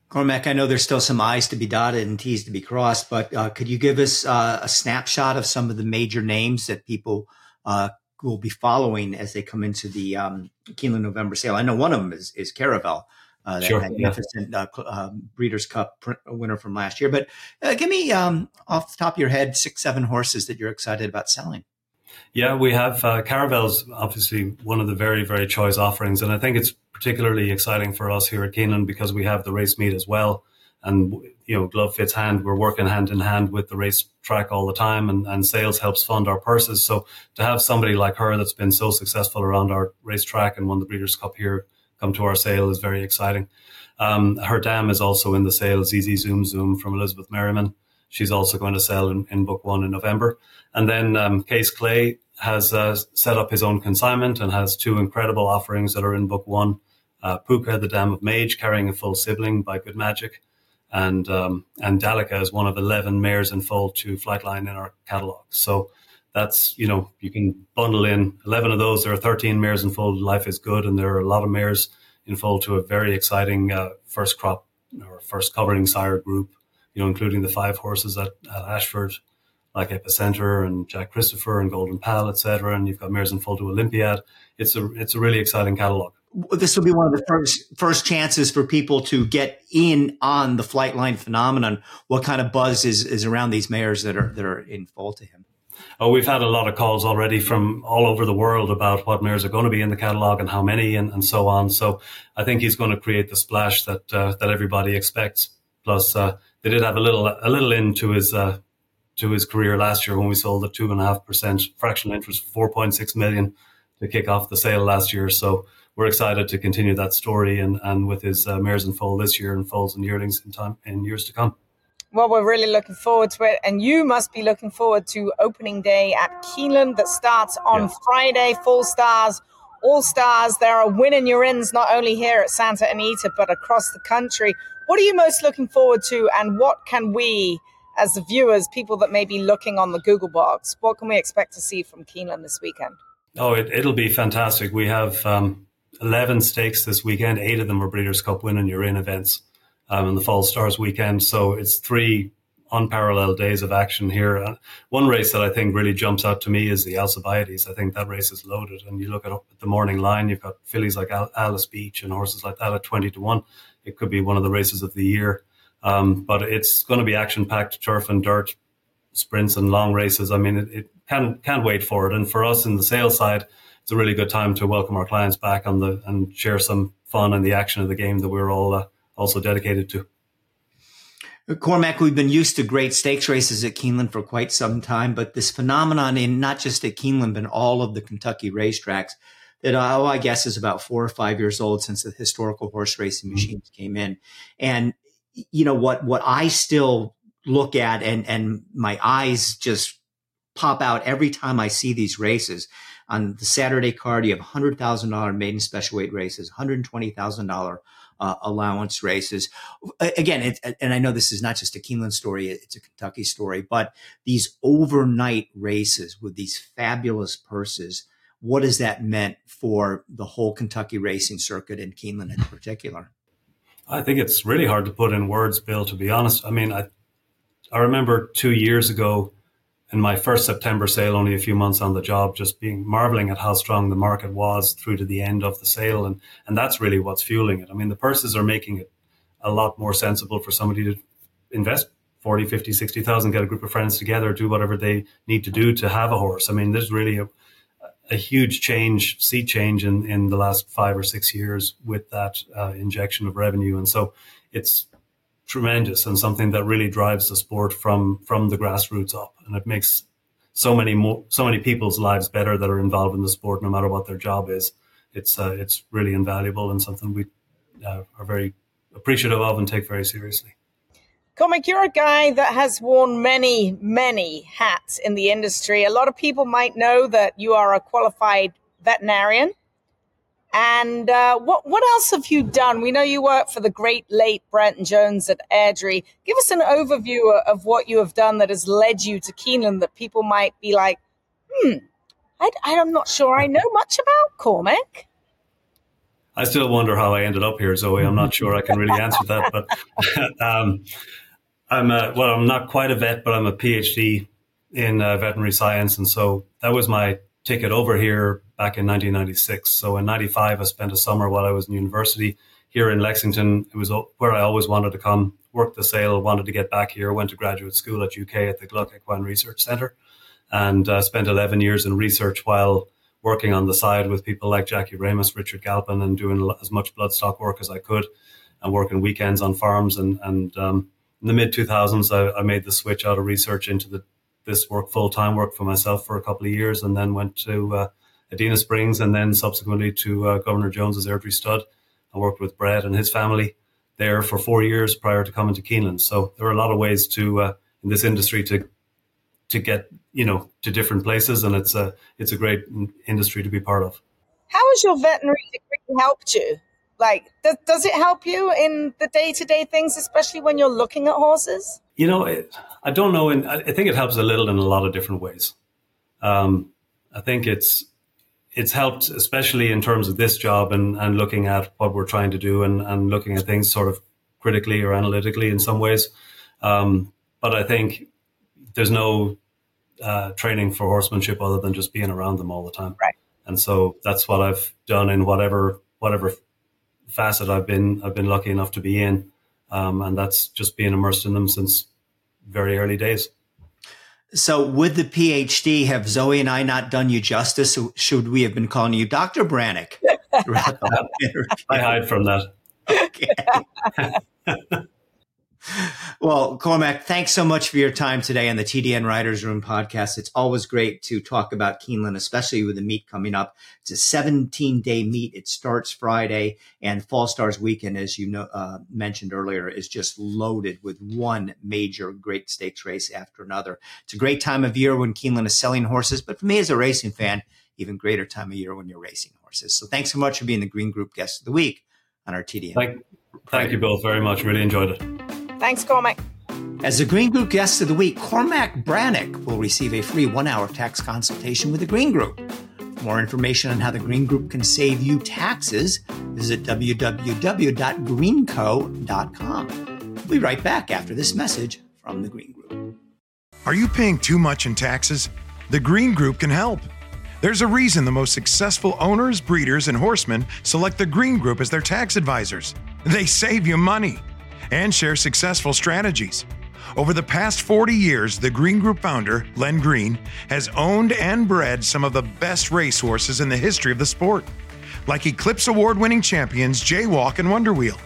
Speaker 1: Cormac, I know there's still some I's to be dotted and T's to be crossed, but uh, could you give us uh, a snapshot of some of the major names that people uh, will be following as they come into the um, Keeneland November sale. I know one of them is, is Caravel, uh, that
Speaker 7: sure,
Speaker 1: magnificent yeah. uh, uh, Breeders' Cup pr- winner from last year. But uh, give me um, off the top of your head six, seven horses that you're excited about selling.
Speaker 7: Yeah, we have uh, Caravel's obviously one of the very, very choice offerings. And I think it's particularly exciting for us here at Keeneland because we have the race meet as well and you know glove fits hand we're working hand in hand with the race track all the time and, and sales helps fund our purses. So to have somebody like her that's been so successful around our racetrack and won the breeders cup here come to our sale is very exciting. Um, her dam is also in the sale ZZ Zoom Zoom from Elizabeth Merryman. She's also going to sell in, in book one in November. And then um, Case Clay has uh, set up his own consignment and has two incredible offerings that are in book one. Uh, Puca, the Dam of Mage, carrying a full sibling by Good Magic, and um, and Delica is one of eleven mares in foal to Flightline in our catalogue. So that's you know you can bundle in eleven of those. There are thirteen mares in foal. Life is good, and there are a lot of mares in foal to a very exciting uh, first crop or first covering sire group. You know, including the five horses at, at Ashford, like Epicenter and Jack Christopher and Golden Pal, etc. And you've got mares in foal to Olympiad. It's a it's a really exciting catalogue
Speaker 1: this will be one of the first first chances for people to get in on the Flightline phenomenon. What kind of buzz is is around these mares that are that are in foal to him?
Speaker 7: Oh, we've had a lot of calls already from all over the world about what mares are going to be in the catalogue and how many and, and so on. So I think he's going to create the splash that uh, that everybody expects. Plus, uh, they did have a little a little into his uh, to his career last year when we sold at two and a half percent fractional interest, for four point six million to kick off the sale last year. So we're excited to continue that story and, and with his uh, mares in foal this year and foals and yearlings in time in years to come.
Speaker 3: Well, we're really looking forward to it, and you must be looking forward to opening day at Keeneland that starts on yeah. Friday. Fall Stars, all stars. There are winning your ins not only here at Santa Anita but across the country. What are you most looking forward to, and what can we, as the viewers, people that may be looking on the Google box, what can we expect to see from Keeneland this weekend?
Speaker 7: Oh, it, will be fantastic. We have um, 11 stakes this weekend. Eight of them are Breeders' Cup winning you're in events um, in the Fall Stars weekend. So it's three unparalleled days of action here. Uh, one race that I think really jumps out to me is the Alcibiades. I think that race is loaded. And you look at the morning line, you've got fillies like Al- Alice Beach and horses like that at 20 to 1. It could be one of the races of the year. Um, but it's going to be action packed turf and dirt sprints and long races. I mean, it, it can, can't wait for it. And for us in the sales side, it's a really good time to welcome our clients back on the and share some fun and the action of the game that we're all uh, also dedicated to.
Speaker 1: Cormac, we've been used to great stakes races at Keeneland for quite some time, but this phenomenon in not just at Keeneland, but all of the Kentucky racetracks that, oh, I guess is about four or five years old since the historical horse racing mm-hmm. machines mm-hmm. came in. And, you know, what, what I still look at and, and my eyes just pop out every time I see these races on the Saturday card, you have $100,000 maiden special weight races, $120,000 uh, allowance races. Again, it, and I know this is not just a Keeneland story, it's a Kentucky story, but these overnight races with these fabulous purses, what has that meant for the whole Kentucky racing circuit and Keeneland in particular?
Speaker 7: I think it's really hard to put in words, Bill, to be honest. I mean, I, I remember two years ago, in my first September sale, only a few months on the job, just being marveling at how strong the market was through to the end of the sale. And, and that's really what's fueling it. I mean, the purses are making it a lot more sensible for somebody to invest 40, 50, 60,000, get a group of friends together, do whatever they need to do to have a horse. I mean, there's really a, a huge change, sea change in, in the last five or six years with that uh, injection of revenue. And so it's tremendous and something that really drives the sport from from the grassroots up, and it makes so many more so many people's lives better that are involved in the sport, no matter what their job is. It's uh, it's really invaluable and something we uh, are very appreciative of and take very seriously.
Speaker 3: Cormac, you're a guy that has worn many, many hats in the industry. A lot of people might know that you are a qualified veterinarian. And uh, what what else have you done? We know you work for the great late Brereton Jones at Airdrie. Give us an overview of what you have done that has led you to Keeneland that people might be like, hmm, I, I'm not sure I know much about Cormac.
Speaker 7: I still wonder how I ended up here, Zoe. I'm not sure I can really answer that, but um, I'm a, well, I'm not quite a vet, but I'm a PhD in uh, veterinary science, and so that was my ticket over here back in 1996. So in 95, I spent a summer while I was in university here in Lexington. It was where I always wanted to come, work the sale, wanted to get back here, went to graduate school at UK at the Gluck Equine Research Centre, and uh, spent 11 years in research while working on the side with people like Jackie Ramus, Richard Galpin, and doing as much bloodstock work as I could, and working weekends on farms. And, and um, in the mid 2000s, I, I, made the switch out of research into the this work full time work for myself for a couple of years, and then went to uh, Adena Springs, and then subsequently to uh, Governor Jones's Airdrie Stud. I worked with Brett and his family there for four years prior to coming to Keeneland. So there are a lot of ways to uh, in this industry to to get you know to different places, and it's a it's a great industry to be part of.
Speaker 3: How has your veterinary degree helped you? Like, does, does it help you in the day to day things, especially when you're looking at horses?
Speaker 7: You know, it, I don't know. And I think it helps a little in a lot of different ways. Um, I think it's it's helped, especially in terms of this job and, and looking at what we're trying to do and, and looking at things sort of critically or analytically in some ways. Um, but I think there's no uh, training for horsemanship other than just being around them all the time.
Speaker 3: Right.
Speaker 7: And so that's what I've done in whatever whatever facet I've been I've been lucky enough to be in, um, and that's just being immersed in them since very early days.
Speaker 1: So, with the PhD, have Zoe and I not done you justice? Should we have been calling you Dr. Breathnach?
Speaker 7: I hide from that. Okay.
Speaker 1: Well, Cormac, thanks so much for your time today on the TDN Writers Room podcast. It's always great to talk about Keeneland, especially with the meet coming up. It's a 17 day meet. It starts Friday, and Fall Stars weekend, as you know, uh, mentioned earlier, is just loaded with one major great stakes race after another. It's a great time of year when Keeneland is selling horses, but for me as a racing fan, even greater time of year when you're racing horses. So thanks so much for being the Green Group guest of the week on our TDN.
Speaker 7: Thank, thank you both very much. Really enjoyed it.
Speaker 3: Thanks, Cormac.
Speaker 1: As the Green Group guest of the week, Cormac Breathnach will receive a free one hour tax consultation with the Green Group. For more information on how the Green Group can save you taxes, visit www.greenco.com. We'll be right back after this message from the Green Group.
Speaker 8: Are you paying too much in taxes? The Green Group can help. There's a reason the most successful owners, breeders, and horsemen select the Green Group as their tax advisors. They save you money and share successful strategies. Over the past 40 years, the Green Group founder, Len Green, has owned and bred some of the best racehorses in the history of the sport, like Eclipse Award winning champions Jaywalk and Wonder Wheel.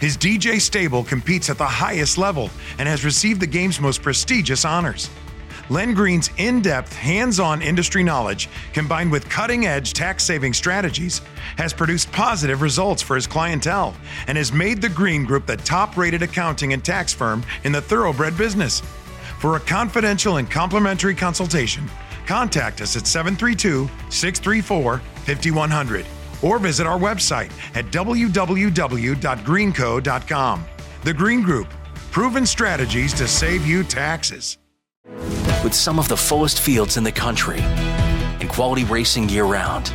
Speaker 8: His DJ stable competes at the highest level and has received the game's most prestigious honors. Len Green's in depth, hands on industry knowledge, combined with cutting edge tax saving strategies, has produced positive results for his clientele and has made the Green Group the top rated accounting and tax firm in the thoroughbred business. For a confidential and complimentary consultation, contact us at 732 634 5100 or visit our website at www.greenco.com. The Green Group, proven strategies to save you taxes
Speaker 9: with some of the fullest fields in the country and quality racing year round.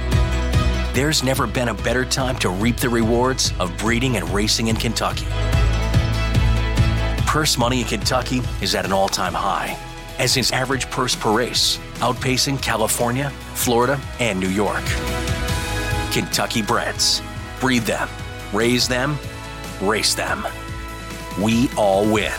Speaker 9: There's never been a better time to reap the rewards of breeding and racing in Kentucky. Purse money in Kentucky is at an all time high, as is average purse per race, outpacing California, Florida, and New York. Kentucky breds. Breed them, raise them, race them. We all win.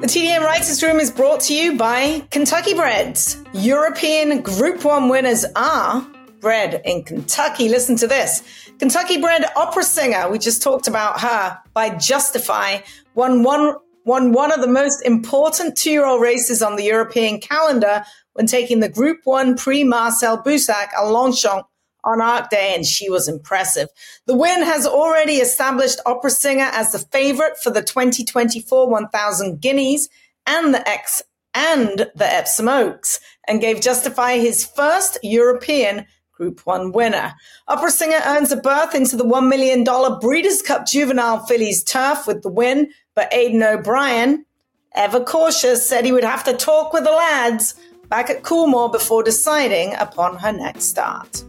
Speaker 3: The TDN Writers Room is brought to you by Kentucky Breds. European Group 1 winners are bred in Kentucky. Listen to this. Kentucky bred opera singer, we just talked about her, by Justify, won one, won one of the most important two year old races on the European calendar when taking the Group 1 Prix Marcel Boussac à Longchamp on Arc Day, and she was impressive. The win has already established opera singer as the favorite for the 2024 1000 Guineas and the X and the Epsom Oaks, and gave Justify his first European Group 1 winner. Opera Singer earns a berth into the $1 million Breeders' Cup Juvenile Fillies turf with the win, but Aidan O'Brien, ever cautious, said he would have to talk with the lads back at Coolmore before deciding upon her next start.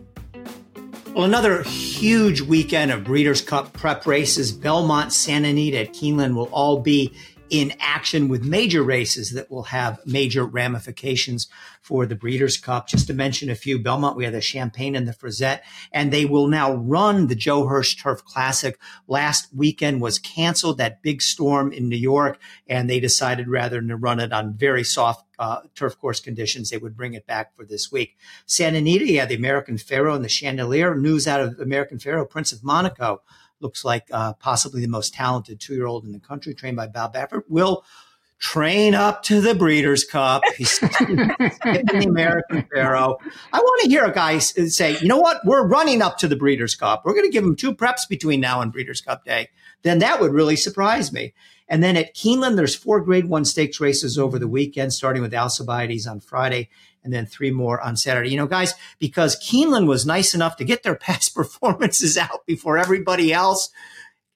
Speaker 1: Well, another huge weekend of Breeders' Cup prep races. Belmont, Santa Anita Keeneland will all be in action with major races that will have major ramifications for the Breeders' Cup. Just to mention a few, Belmont, we have the Champagne and the Frizette, and they will now run the Joe Hirsch Turf Classic. Last weekend was canceled, that big storm in New York, and they decided rather than run it on very soft uh, turf course conditions, they would bring it back for this week. Santa Anita, yeah, the American Pharoah and the Chandelier. News out of American Pharoah, Prince of Monaco looks like uh, possibly the most talented two year old in the country, trained by Bob Baffert, will train up to the Breeders' Cup. He's the American Pharoah. I want to hear a guy say, you know what? We're running up to the Breeders' Cup. We're going to give him two preps between now and Breeders' Cup Day. Then that would really surprise me. And then at Keeneland, there's four grade one stakes races over the weekend, starting with Alcibiades on Friday and then three more on Saturday. You know, guys, because Keeneland was nice enough to get their past performances out before everybody else.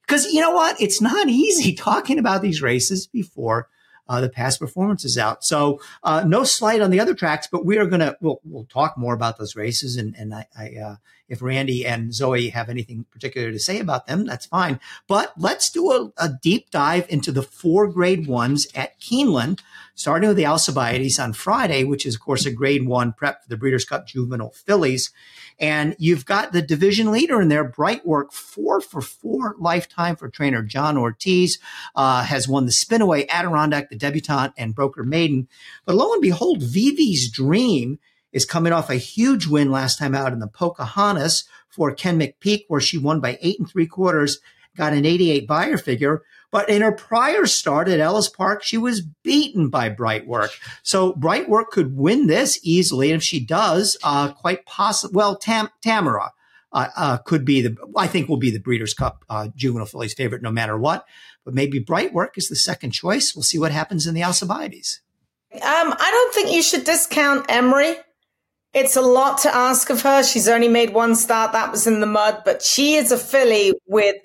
Speaker 1: Because you know what? It's not easy talking about these races before uh, the past performances out. So uh, no slight on the other tracks, but we are gonna we'll, we'll talk more about those races. And and I, I uh, if Randy and Zoe have anything particular to say about them, that's fine. But let's do a, a deep dive into the four grade ones at Keeneland starting with the Alcibiades on Friday, which is, of course, a grade one prep for the Breeders' Cup Juvenile Fillies. And you've got the division leader in there, Bright Work, four for four lifetime for trainer John Ortiz, uh, has won the Spinaway, Adirondack, the Debutante, and Broker Maiden. But lo and behold, Vivi's Dream is coming off a huge win last time out in the Pocahontas for Ken McPeek, where she won by eight and three quarters, got an 88 Beyer figure. But in her prior start at Ellis Park, she was beaten by Brightwork. So Brightwork could win this easily. And if she does, uh, quite possibly, well, Tam- Tamara. Uh, uh, could be the, I think will be the Breeders' Cup uh, juvenile fillies favorite no matter what. But maybe Brightwork is the second choice. We'll see what happens in the Alcibiades.
Speaker 3: Um, I don't think you should discount Emery. It's a lot to ask of her. She's only made one start. That was in the mud, but she is a filly with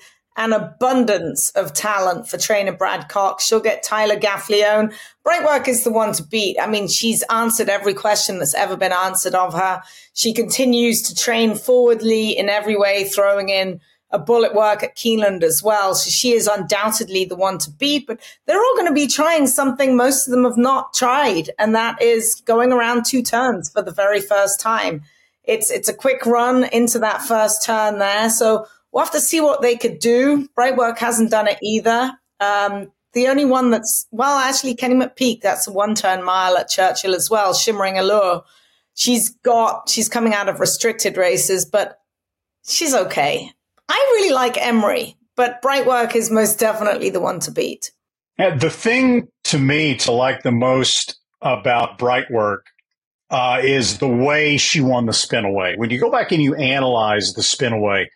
Speaker 3: an abundance of talent for trainer Brad Cox. She'll get Tyler Gaffalione. Brightwork is the one to beat. I mean, she's answered every question that's ever been answered of her. She continues to train forwardly in every way, throwing in a bullet work at Keeneland as well. So she is undoubtedly the one to beat, but they're all going to be trying something most of them have not tried. And that is going around two turns for the very first time. It's, it's a quick run into that first turn there. So We'll have to see what they could do. Brightwork hasn't done it either. Um, the only one that's, well, actually, Kenny McPeek, that's a one turn mile at Churchill as well, Shimmering Allure. She's got, she's coming out of restricted races, but she's okay. I really like Emery, but Brightwork is most definitely the one to beat.
Speaker 2: Yeah, the thing to me to like the most about Brightwork uh, is the way she won the spinaway. When you go back and you analyze the spinaway,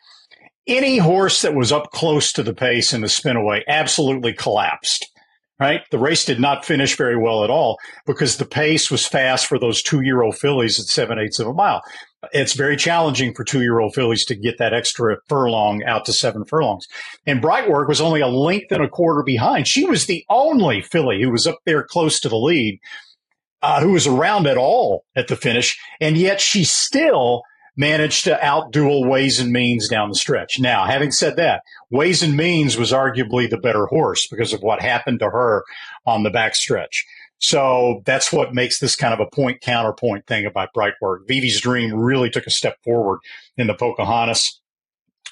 Speaker 2: any horse that was up close to the pace in the spinaway absolutely collapsed. Right? The race did not finish very well at all because the pace was fast for those two year old fillies at seven eighths of a mile. It's very challenging for two year old fillies to get that extra furlong out to seven furlongs. And Brightwork was only a length and a quarter behind. She was the only filly who was up there close to the lead, uh, who was around at all at the finish. And yet she still managed to outduel Ways and Means down the stretch. Now, having said that, Ways and Means was arguably the better horse because of what happened to her on the back stretch. So that's what makes this kind of a point counterpoint thing about Brightwork. Vivi's Dream really took a step forward in the Pocahontas,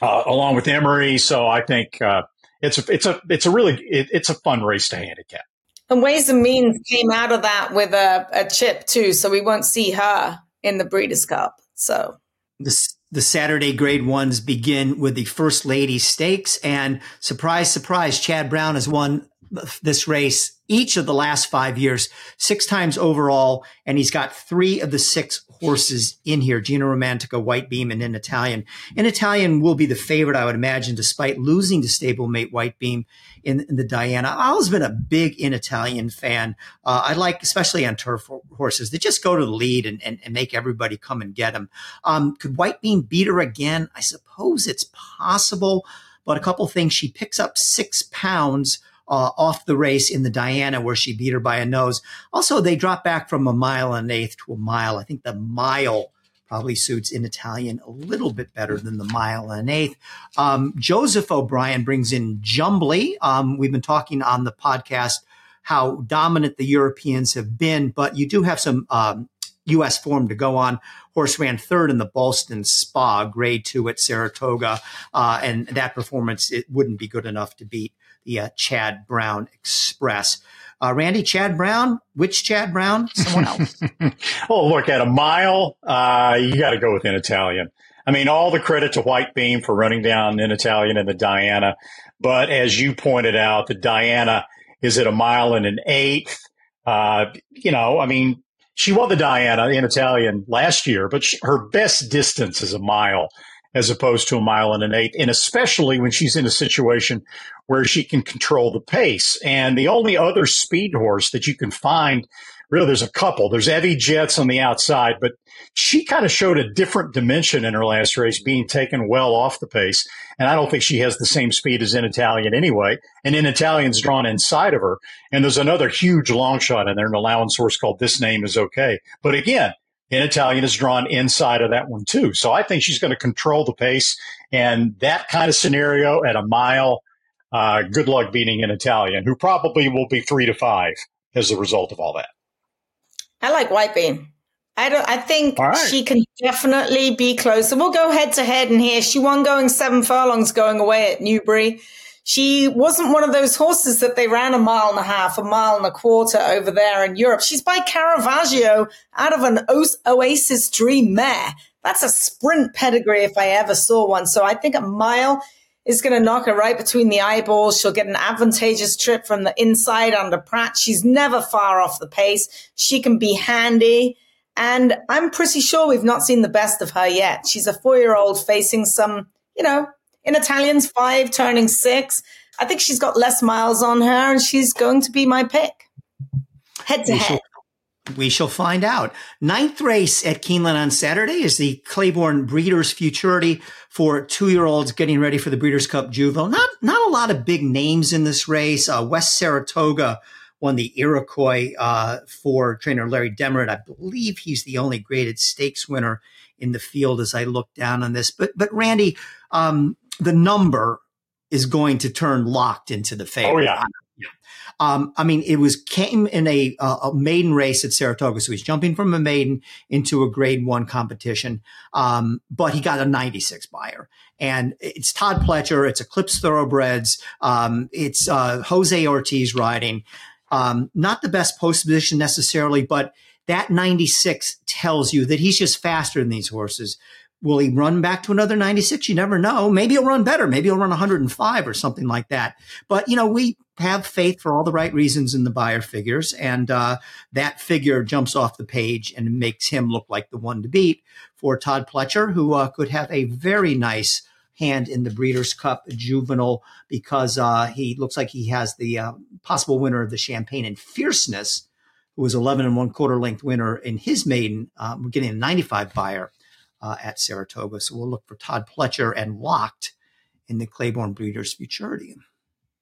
Speaker 2: uh, along with Emery. So I think uh, it's a it's a it's a really it, it's a fun race to handicap.
Speaker 3: And Ways and Means came out of that with a, a chip too, so we won't see her in the Breeders' Cup. So
Speaker 1: the, the Saturday grade ones begin with the First Lady Stakes. And surprise, surprise, Chad Brown has won this race each of the last five years, six times overall. And he's got three of the six horses in here Gina Romantica, White Beam, and In Italian. In Italian will be the favorite, I would imagine, despite losing to stablemate White Beam in, in, the Diana. I've always been a big In Italian fan. Uh, I like, especially on turf horses, that just go to the lead and, and, and make everybody come and get them. Um, could White Beam beat her again? I suppose it's possible, but a couple things. She picks up six pounds uh, off the race in the Diana where she beat her by a nose. Also, they dropped back from a mile and an eighth to a mile. I think the mile probably suits in Italian a little bit better than the mile and an eighth. Um, Joseph O'Brien brings in Jumbly. Um, we've been talking on the podcast how dominant the Europeans have been, but you do have some um, U.S. form to go on. Horse ran third in the Ballston Spa, grade two at Saratoga, uh, and that performance it wouldn't be good enough to beat the uh, Chad Brown Express. Uh, Randy, Chad Brown, which Chad Brown? Someone else.
Speaker 2: oh, look, at a mile, uh, you got to go with an Italian. I mean, all the credit to White Beam for running down an Italian and the Diana. But as you pointed out, the Diana is at a mile and an eighth. Uh, you know, I mean, she won the Diana in Italian last year, but she, her best distance is a mile as opposed to a mile and an eighth, and especially when she's in a situation where she can control the pace. And the only other speed horse that you can find, really, there's a couple. There's Evie Jets on the outside, but she kind of showed a different dimension in her last race, being taken well off the pace. And I don't think she has the same speed as in Italian anyway. And in Italian's drawn inside of her. And there's another huge long shot in there, an allowance horse called This Name is Okay. But again, in Italian is drawn inside of that one too. So I think she's going to control the pace and that kind of scenario at a mile. Uh, good luck beating in Italian, who probably will be three to five as a result of all that.
Speaker 3: I like White Beam. I don't. I think right. she can definitely be closer. We'll go head to head in here. She won going seven furlongs going away at Newbury. She wasn't one of those horses that they ran a mile and a half, a mile and a quarter over there in Europe. She's by Caravaggio out of an Oasis Dream mare. That's a sprint pedigree if I ever saw one. So I think a mile is going to knock her right between the eyeballs. She'll get an advantageous trip from the inside under Prat. She's never far off the pace. She can be handy. And I'm pretty sure we've not seen the best of her yet. She's a four year old facing some, you know, in Italians, five turning six. I think she's got less miles on her and she's going to be my pick. Head to we head.
Speaker 1: Shall, we shall find out. Ninth race at Keeneland on Saturday is the Claiborne Breeders' Futurity for two-year-olds getting ready for the Breeders' Cup Juvenile. Not not a lot of big names in this race. Uh, West Saratoga won the Iroquois uh, for trainer Larry Demeritte. I believe he's the only graded stakes winner in the field as I look down on this. But but Randy, um, the number is going to turn locked into the favor.
Speaker 2: Oh yeah.
Speaker 1: Um, I mean, it was came in a, a, maiden race at Saratoga, so he's jumping from a maiden into a Grade One competition. Um, but he got a 96 Beyer, and it's Todd Pletcher, it's Eclipse Thoroughbreds, um, it's uh, Jose Ortiz riding. Um, not the best post position necessarily, but that 96 tells you that he's just faster than these horses. Will he run back to another 96? You never know. Maybe he'll run better. Maybe he'll run 105 or something like that. But, you know, we have faith for all the right reasons in the Beyer figures. And uh, that figure jumps off the page and makes him look like the one to beat for Todd Pletcher, who uh, could have a very nice hand in the Breeders' Cup Juvenile because uh, he looks like he has the uh, possible winner of the Champagne and Fierceness, who was 11 and one quarter length winner in his maiden. Uh, we're getting a 95 Beyer uh, at Saratoga. So we'll look for Todd Pletcher and Locked in the Claiborne Breeders' Futurity.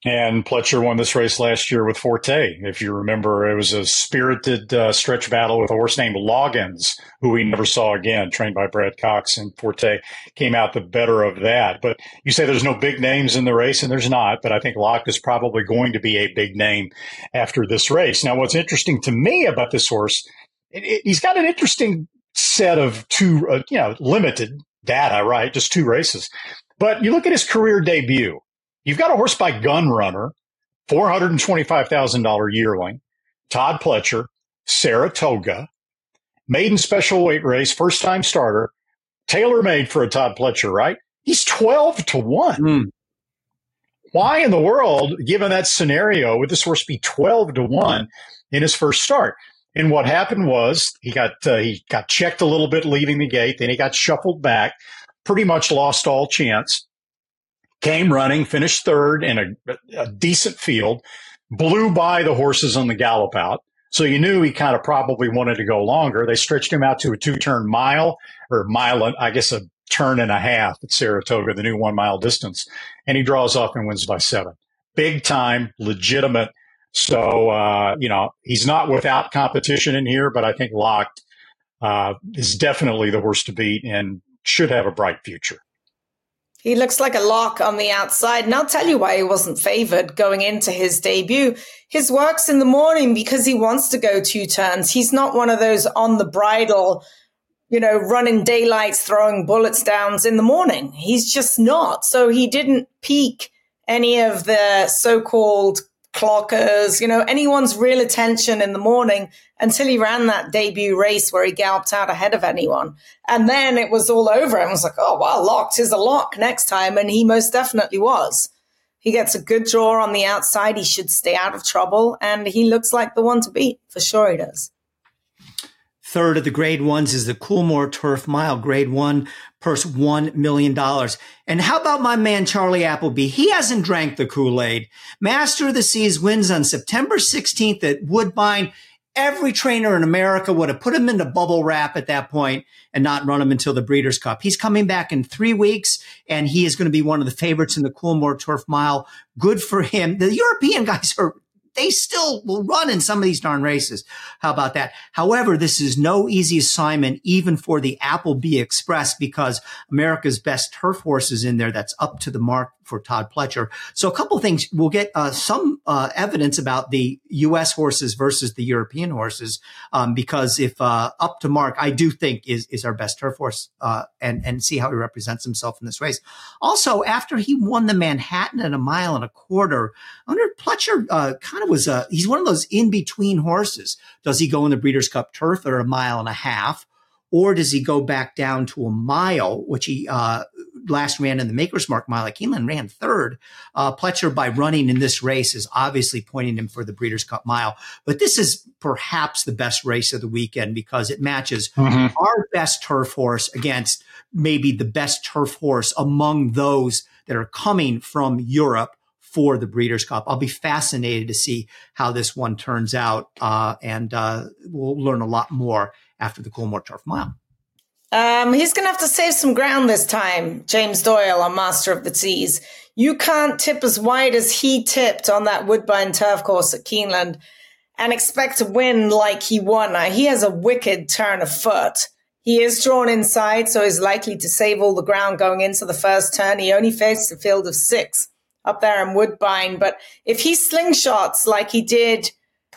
Speaker 2: And Pletcher won this race last year with Forte. If you remember, it was a spirited uh, stretch battle with a horse named Loggins, who we never saw again, trained by Brad Cox. And Forte came out the better of that. But you say there's no big names in the race, and there's not. But I think Lock is probably going to be a big name after this race. Now, what's interesting to me about this horse, it, it, he's got an interesting set of two, uh, you know, limited data, right? Just two races. But you look at his career debut. You've got a horse by Gun Runner, $425,000 yearling, Todd Pletcher, Saratoga, maiden special weight race, first time starter. tailor made for a Todd Pletcher, right? He's 12 to 1. Mm. Why in the world, given that scenario, would this horse be 12 to 1 in his first start? And what happened was he got uh, he got checked a little bit leaving the gate, then he got shuffled back, pretty much lost all chance. Came running, finished third in a, a decent field, blew by the horses on the gallop out. So you knew he kind of probably wanted to go longer. They stretched him out to a two turn mile or mile, I guess a turn and a half at Saratoga, the new one mile distance. And he draws off and wins by seven. Big time, legitimate. So, uh, you know, he's not without competition in here, but I think Locked uh, is definitely the horse to beat and should have a bright future.
Speaker 3: He looks like a lock on the outside. And I'll tell you why he wasn't favored going into his debut. His work's in the morning because he wants to go two turns. He's not one of those on the bridle, you know, running daylights, throwing bullets downs in the morning. He's just not. So he didn't peak any of the so-called clockers, you know, anyone's real attention in the morning until he ran that debut race where he galloped out ahead of anyone. And then it was all over. I was like, oh, wow, locked is a lock next time. And he most definitely was. He gets a good draw on the outside. He should stay out of trouble. And he looks like the one to beat. For sure he does.
Speaker 1: Third of the grade ones is the Coolmore Turf Mile, grade one, purse $1 million. And how about my man, Charlie Appleby? He hasn't drank the Kool-Aid. Master of the Seas wins on September 16th at Woodbine. Every trainer in America would have put him into bubble wrap at that point and not run him until the Breeders' Cup. He's coming back in three weeks, and he is going to be one of the favorites in the Coolmore Turf Mile. Good for him. The European guys are they still will run in some of these darn races. How about that? However, this is no easy assignment, even for the Appleby Express, because America's best turf horse is in there that's up to the mark for Todd Pletcher. So a couple things. We'll get uh, some uh, evidence about the U.S. horses versus the European horses, um, because if uh, up to mark, I do think is is our best turf horse, uh, and and see how he represents himself in this race. Also, after he won the Manhattan at a mile and a quarter, under Pletcher uh, kind of was a, he's one of those in between horses. Does he go in the Breeders' Cup turf or a mile and a half? Or does he go back down to a mile, which he uh, last ran in the Maker's Mark mile at Keeneland, ran third. Uh, Pletcher, by running in this race, is obviously pointing him for the Breeders' Cup mile. But this is perhaps the best race of the weekend because it matches mm-hmm. our best turf horse against maybe the best turf horse among those that are coming from Europe for the Breeders' Cup. I'll be fascinated to see how this one turns out, uh, and uh, we'll learn a lot more after the Coolmore Turf Mile.
Speaker 3: Um, he's going to have to save some ground this time, James Doyle on Master of the Seas. You can't tip as wide as he tipped on that Woodbine turf course at Keeneland and expect to win like he won. He has a wicked turn of foot. He is drawn inside, so he's likely to save all the ground going into the first turn. He only faced a field of six up there in Woodbine. But if he slingshots like he did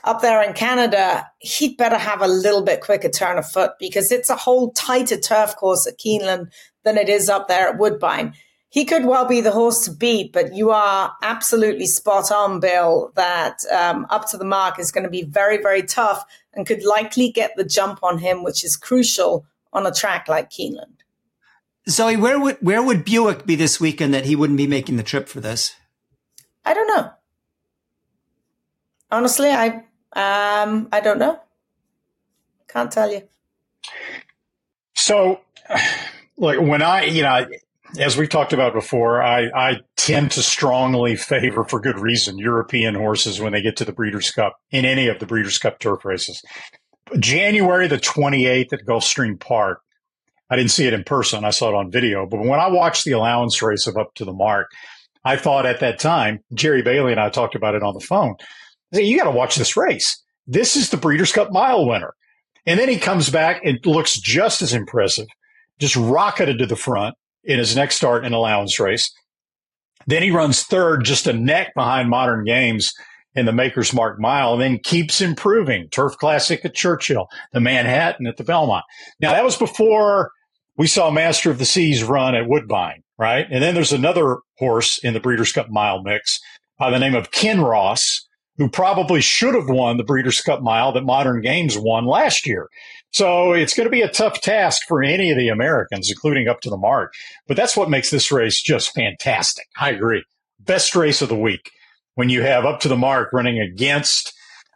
Speaker 3: up there in Canada, he'd better have a little bit quicker turn of foot because it's a whole tighter turf course at Keeneland than it is up there at Woodbine. He could well be the horse to beat, but you are absolutely spot on, Bill, that um, up to the mark is going to be very, very tough and could likely get the jump on him, which is crucial on a track like Keeneland.
Speaker 1: Zoe, where would where would Buick be this weekend that he wouldn't be making the trip for this?
Speaker 3: I don't know. Honestly, I um I don't know. Can't tell you.
Speaker 2: So, like when I, you know, as we talked about before, I, I tend to strongly favor, for good reason, European horses when they get to the Breeders' Cup in any of the Breeders' Cup turf races. January the 28th at Gulfstream Park, I didn't see it in person. I saw it on video. But when I watched the allowance race of Up to the Mark, I thought at that time, Jerry Bailey and I talked about it on the phone. Said, you got to watch this race. This is the Breeders' Cup mile winner. And then he comes back and looks just as impressive, just rocketed to the front in his next start in allowance race. Then he runs third, just a neck behind modern games in the Maker's Mark mile, and then keeps improving. Turf Classic at Churchill, the Manhattan at the Belmont. Now that was before we saw Master of the Seas run at Woodbine, right? And then there's another horse in the Breeders' Cup Mile mix by the name of Kinross, who probably should have won the Breeders' Cup Mile that Modern Games won last year. So it's going to be a tough task for any of the Americans, including up to the mark. But that's what makes this race just fantastic. I agree. Best race of the week when you have up to the mark running against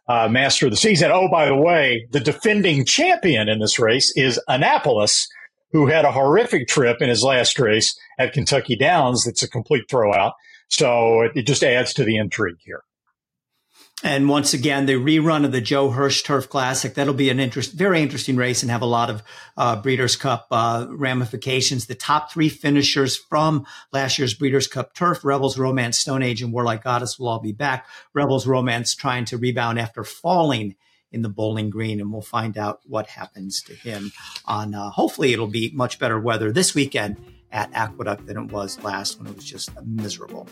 Speaker 2: uh, Master of the Season. Oh, by the way, the defending champion in this race is Annapolis, who had a horrific trip in his last race at Kentucky Downs. That's a complete throwout. So it, it just adds to the intrigue here.
Speaker 1: And once again, the rerun of the Joe Hirsch Turf Classic. That'll be an interest, very interesting race and have a lot of uh, Breeders' Cup uh, ramifications. The top three finishers from last year's Breeders' Cup Turf, Rebels, Romance, Stone Age, and Warlike Goddess will all be back. Rebels, Romance trying to rebound after falling in the Bowling Green, and we'll find out what happens to him on, uh, hopefully it'll be much better weather this weekend at Aqueduct than it was last when it was just miserable.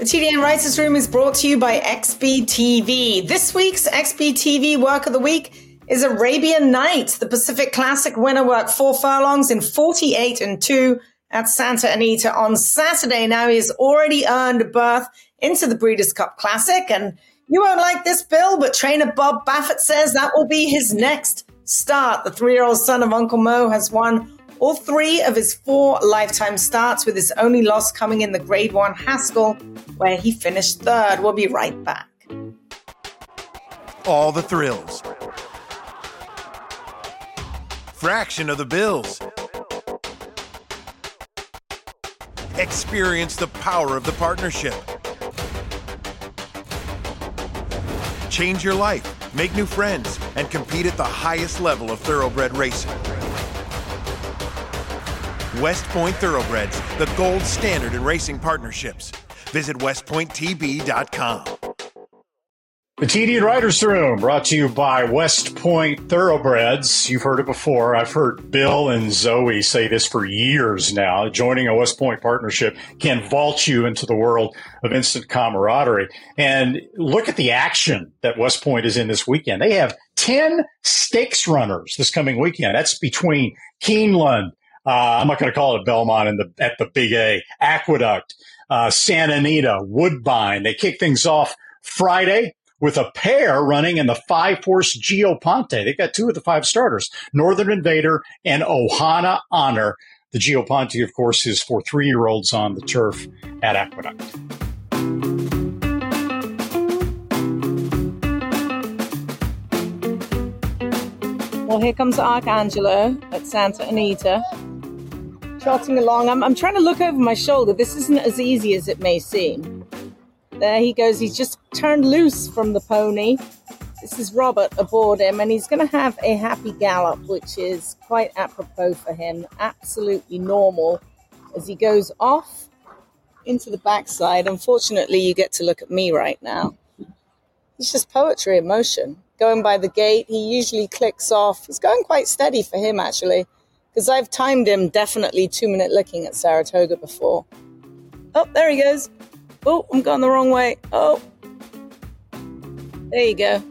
Speaker 3: The TDN Writers Room is brought to you by XBTV. This week's XBTV Work of the Week is Arabian Knight. The Pacific Classic winner worked four furlongs in 48 and 2 at Santa Anita on Saturday. Now he has already earned a berth into the Breeders' Cup Classic. And you won't like this, Bill, but trainer Bob Baffert says that will be his next start. The three year old son of Uncle Mo has won all three of his four lifetime starts, with his only loss coming in the Grade 1 Haskell, where he finished third. We'll be right back.
Speaker 8: All the thrills. Fraction of the bills. Experience the power of the partnership. Change your life, make new friends, and compete at the highest level of thoroughbred racing. West Point Thoroughbreds, the gold standard in racing partnerships. Visit westpointtb.com.
Speaker 2: The TD Writers Room brought to you by West Point Thoroughbreds. You've heard it before. I've heard Bill and Zoe say this for years now. Joining a West Point partnership can vault you into the world of instant camaraderie. And look at the action that West Point is in this weekend. They have 10 stakes runners this coming weekend. That's between Keeneland, uh, I'm not going to call it Belmont in the at the Big A, Aqueduct, uh, Santa Anita, Woodbine. They kick things off Friday with a pair running in the five horse Gio Ponte. They've got two of the five starters, Northern Invader and Ohana Honor. The Gio Ponte, of course, is for three year olds on the turf at Aqueduct.
Speaker 3: Well, here comes Arcangelo at Santa Anita trotting along. I'm, I'm trying to look over my shoulder. This isn't as easy as it may seem. There he goes. He's just turned loose from the pony. This is Robert aboard him, and he's going to have a happy gallop, which is quite apropos for him. Absolutely normal as he goes off into the backside. Unfortunately, you get to look at me right now. It's just poetry in motion. Going by the gate, he usually clicks off. He's going quite steady for him, actually because I've timed him definitely two minute licking at Saratoga before. Oh, there he goes. Oh, I'm going the wrong way. Oh, there you go.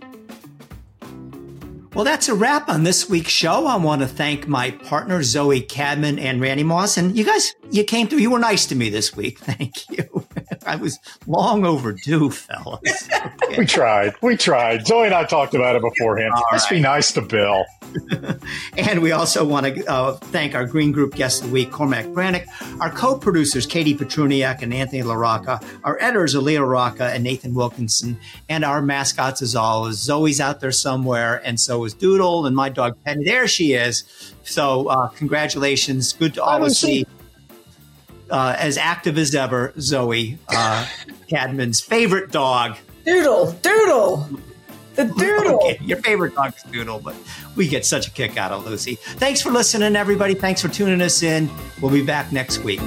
Speaker 1: Well, that's a wrap on this week's show. I want to thank my partner, Zoe Cadman and Randy Moss. And you guys, you came through. You were nice to me this week. Thank you. I was long overdue, fellas.
Speaker 2: Okay. We tried. We tried. Zoe and I talked about it beforehand. All Let's right. be nice to Bill.
Speaker 1: and we also want to uh, thank our Green Group guest of the week, Cormac Breathnach, our co-producers, Katie Petruniak and Anthony LaRocca, our editors, Aaliyah Rocca and Nathan Wilkinson, and our mascots, as always. Zoe's out there somewhere, and so is Doodle, and my dog Penny. There she is. So uh, congratulations. Good to always see uh, as active as ever, Zoe uh, Cadman's favorite dog.
Speaker 3: Doodle, Doodle, the Doodle. Okay,
Speaker 1: your favorite dog is Doodle, but we get such a kick out of Lucy. Thanks for listening, everybody. Thanks for tuning us in. We'll be back next week.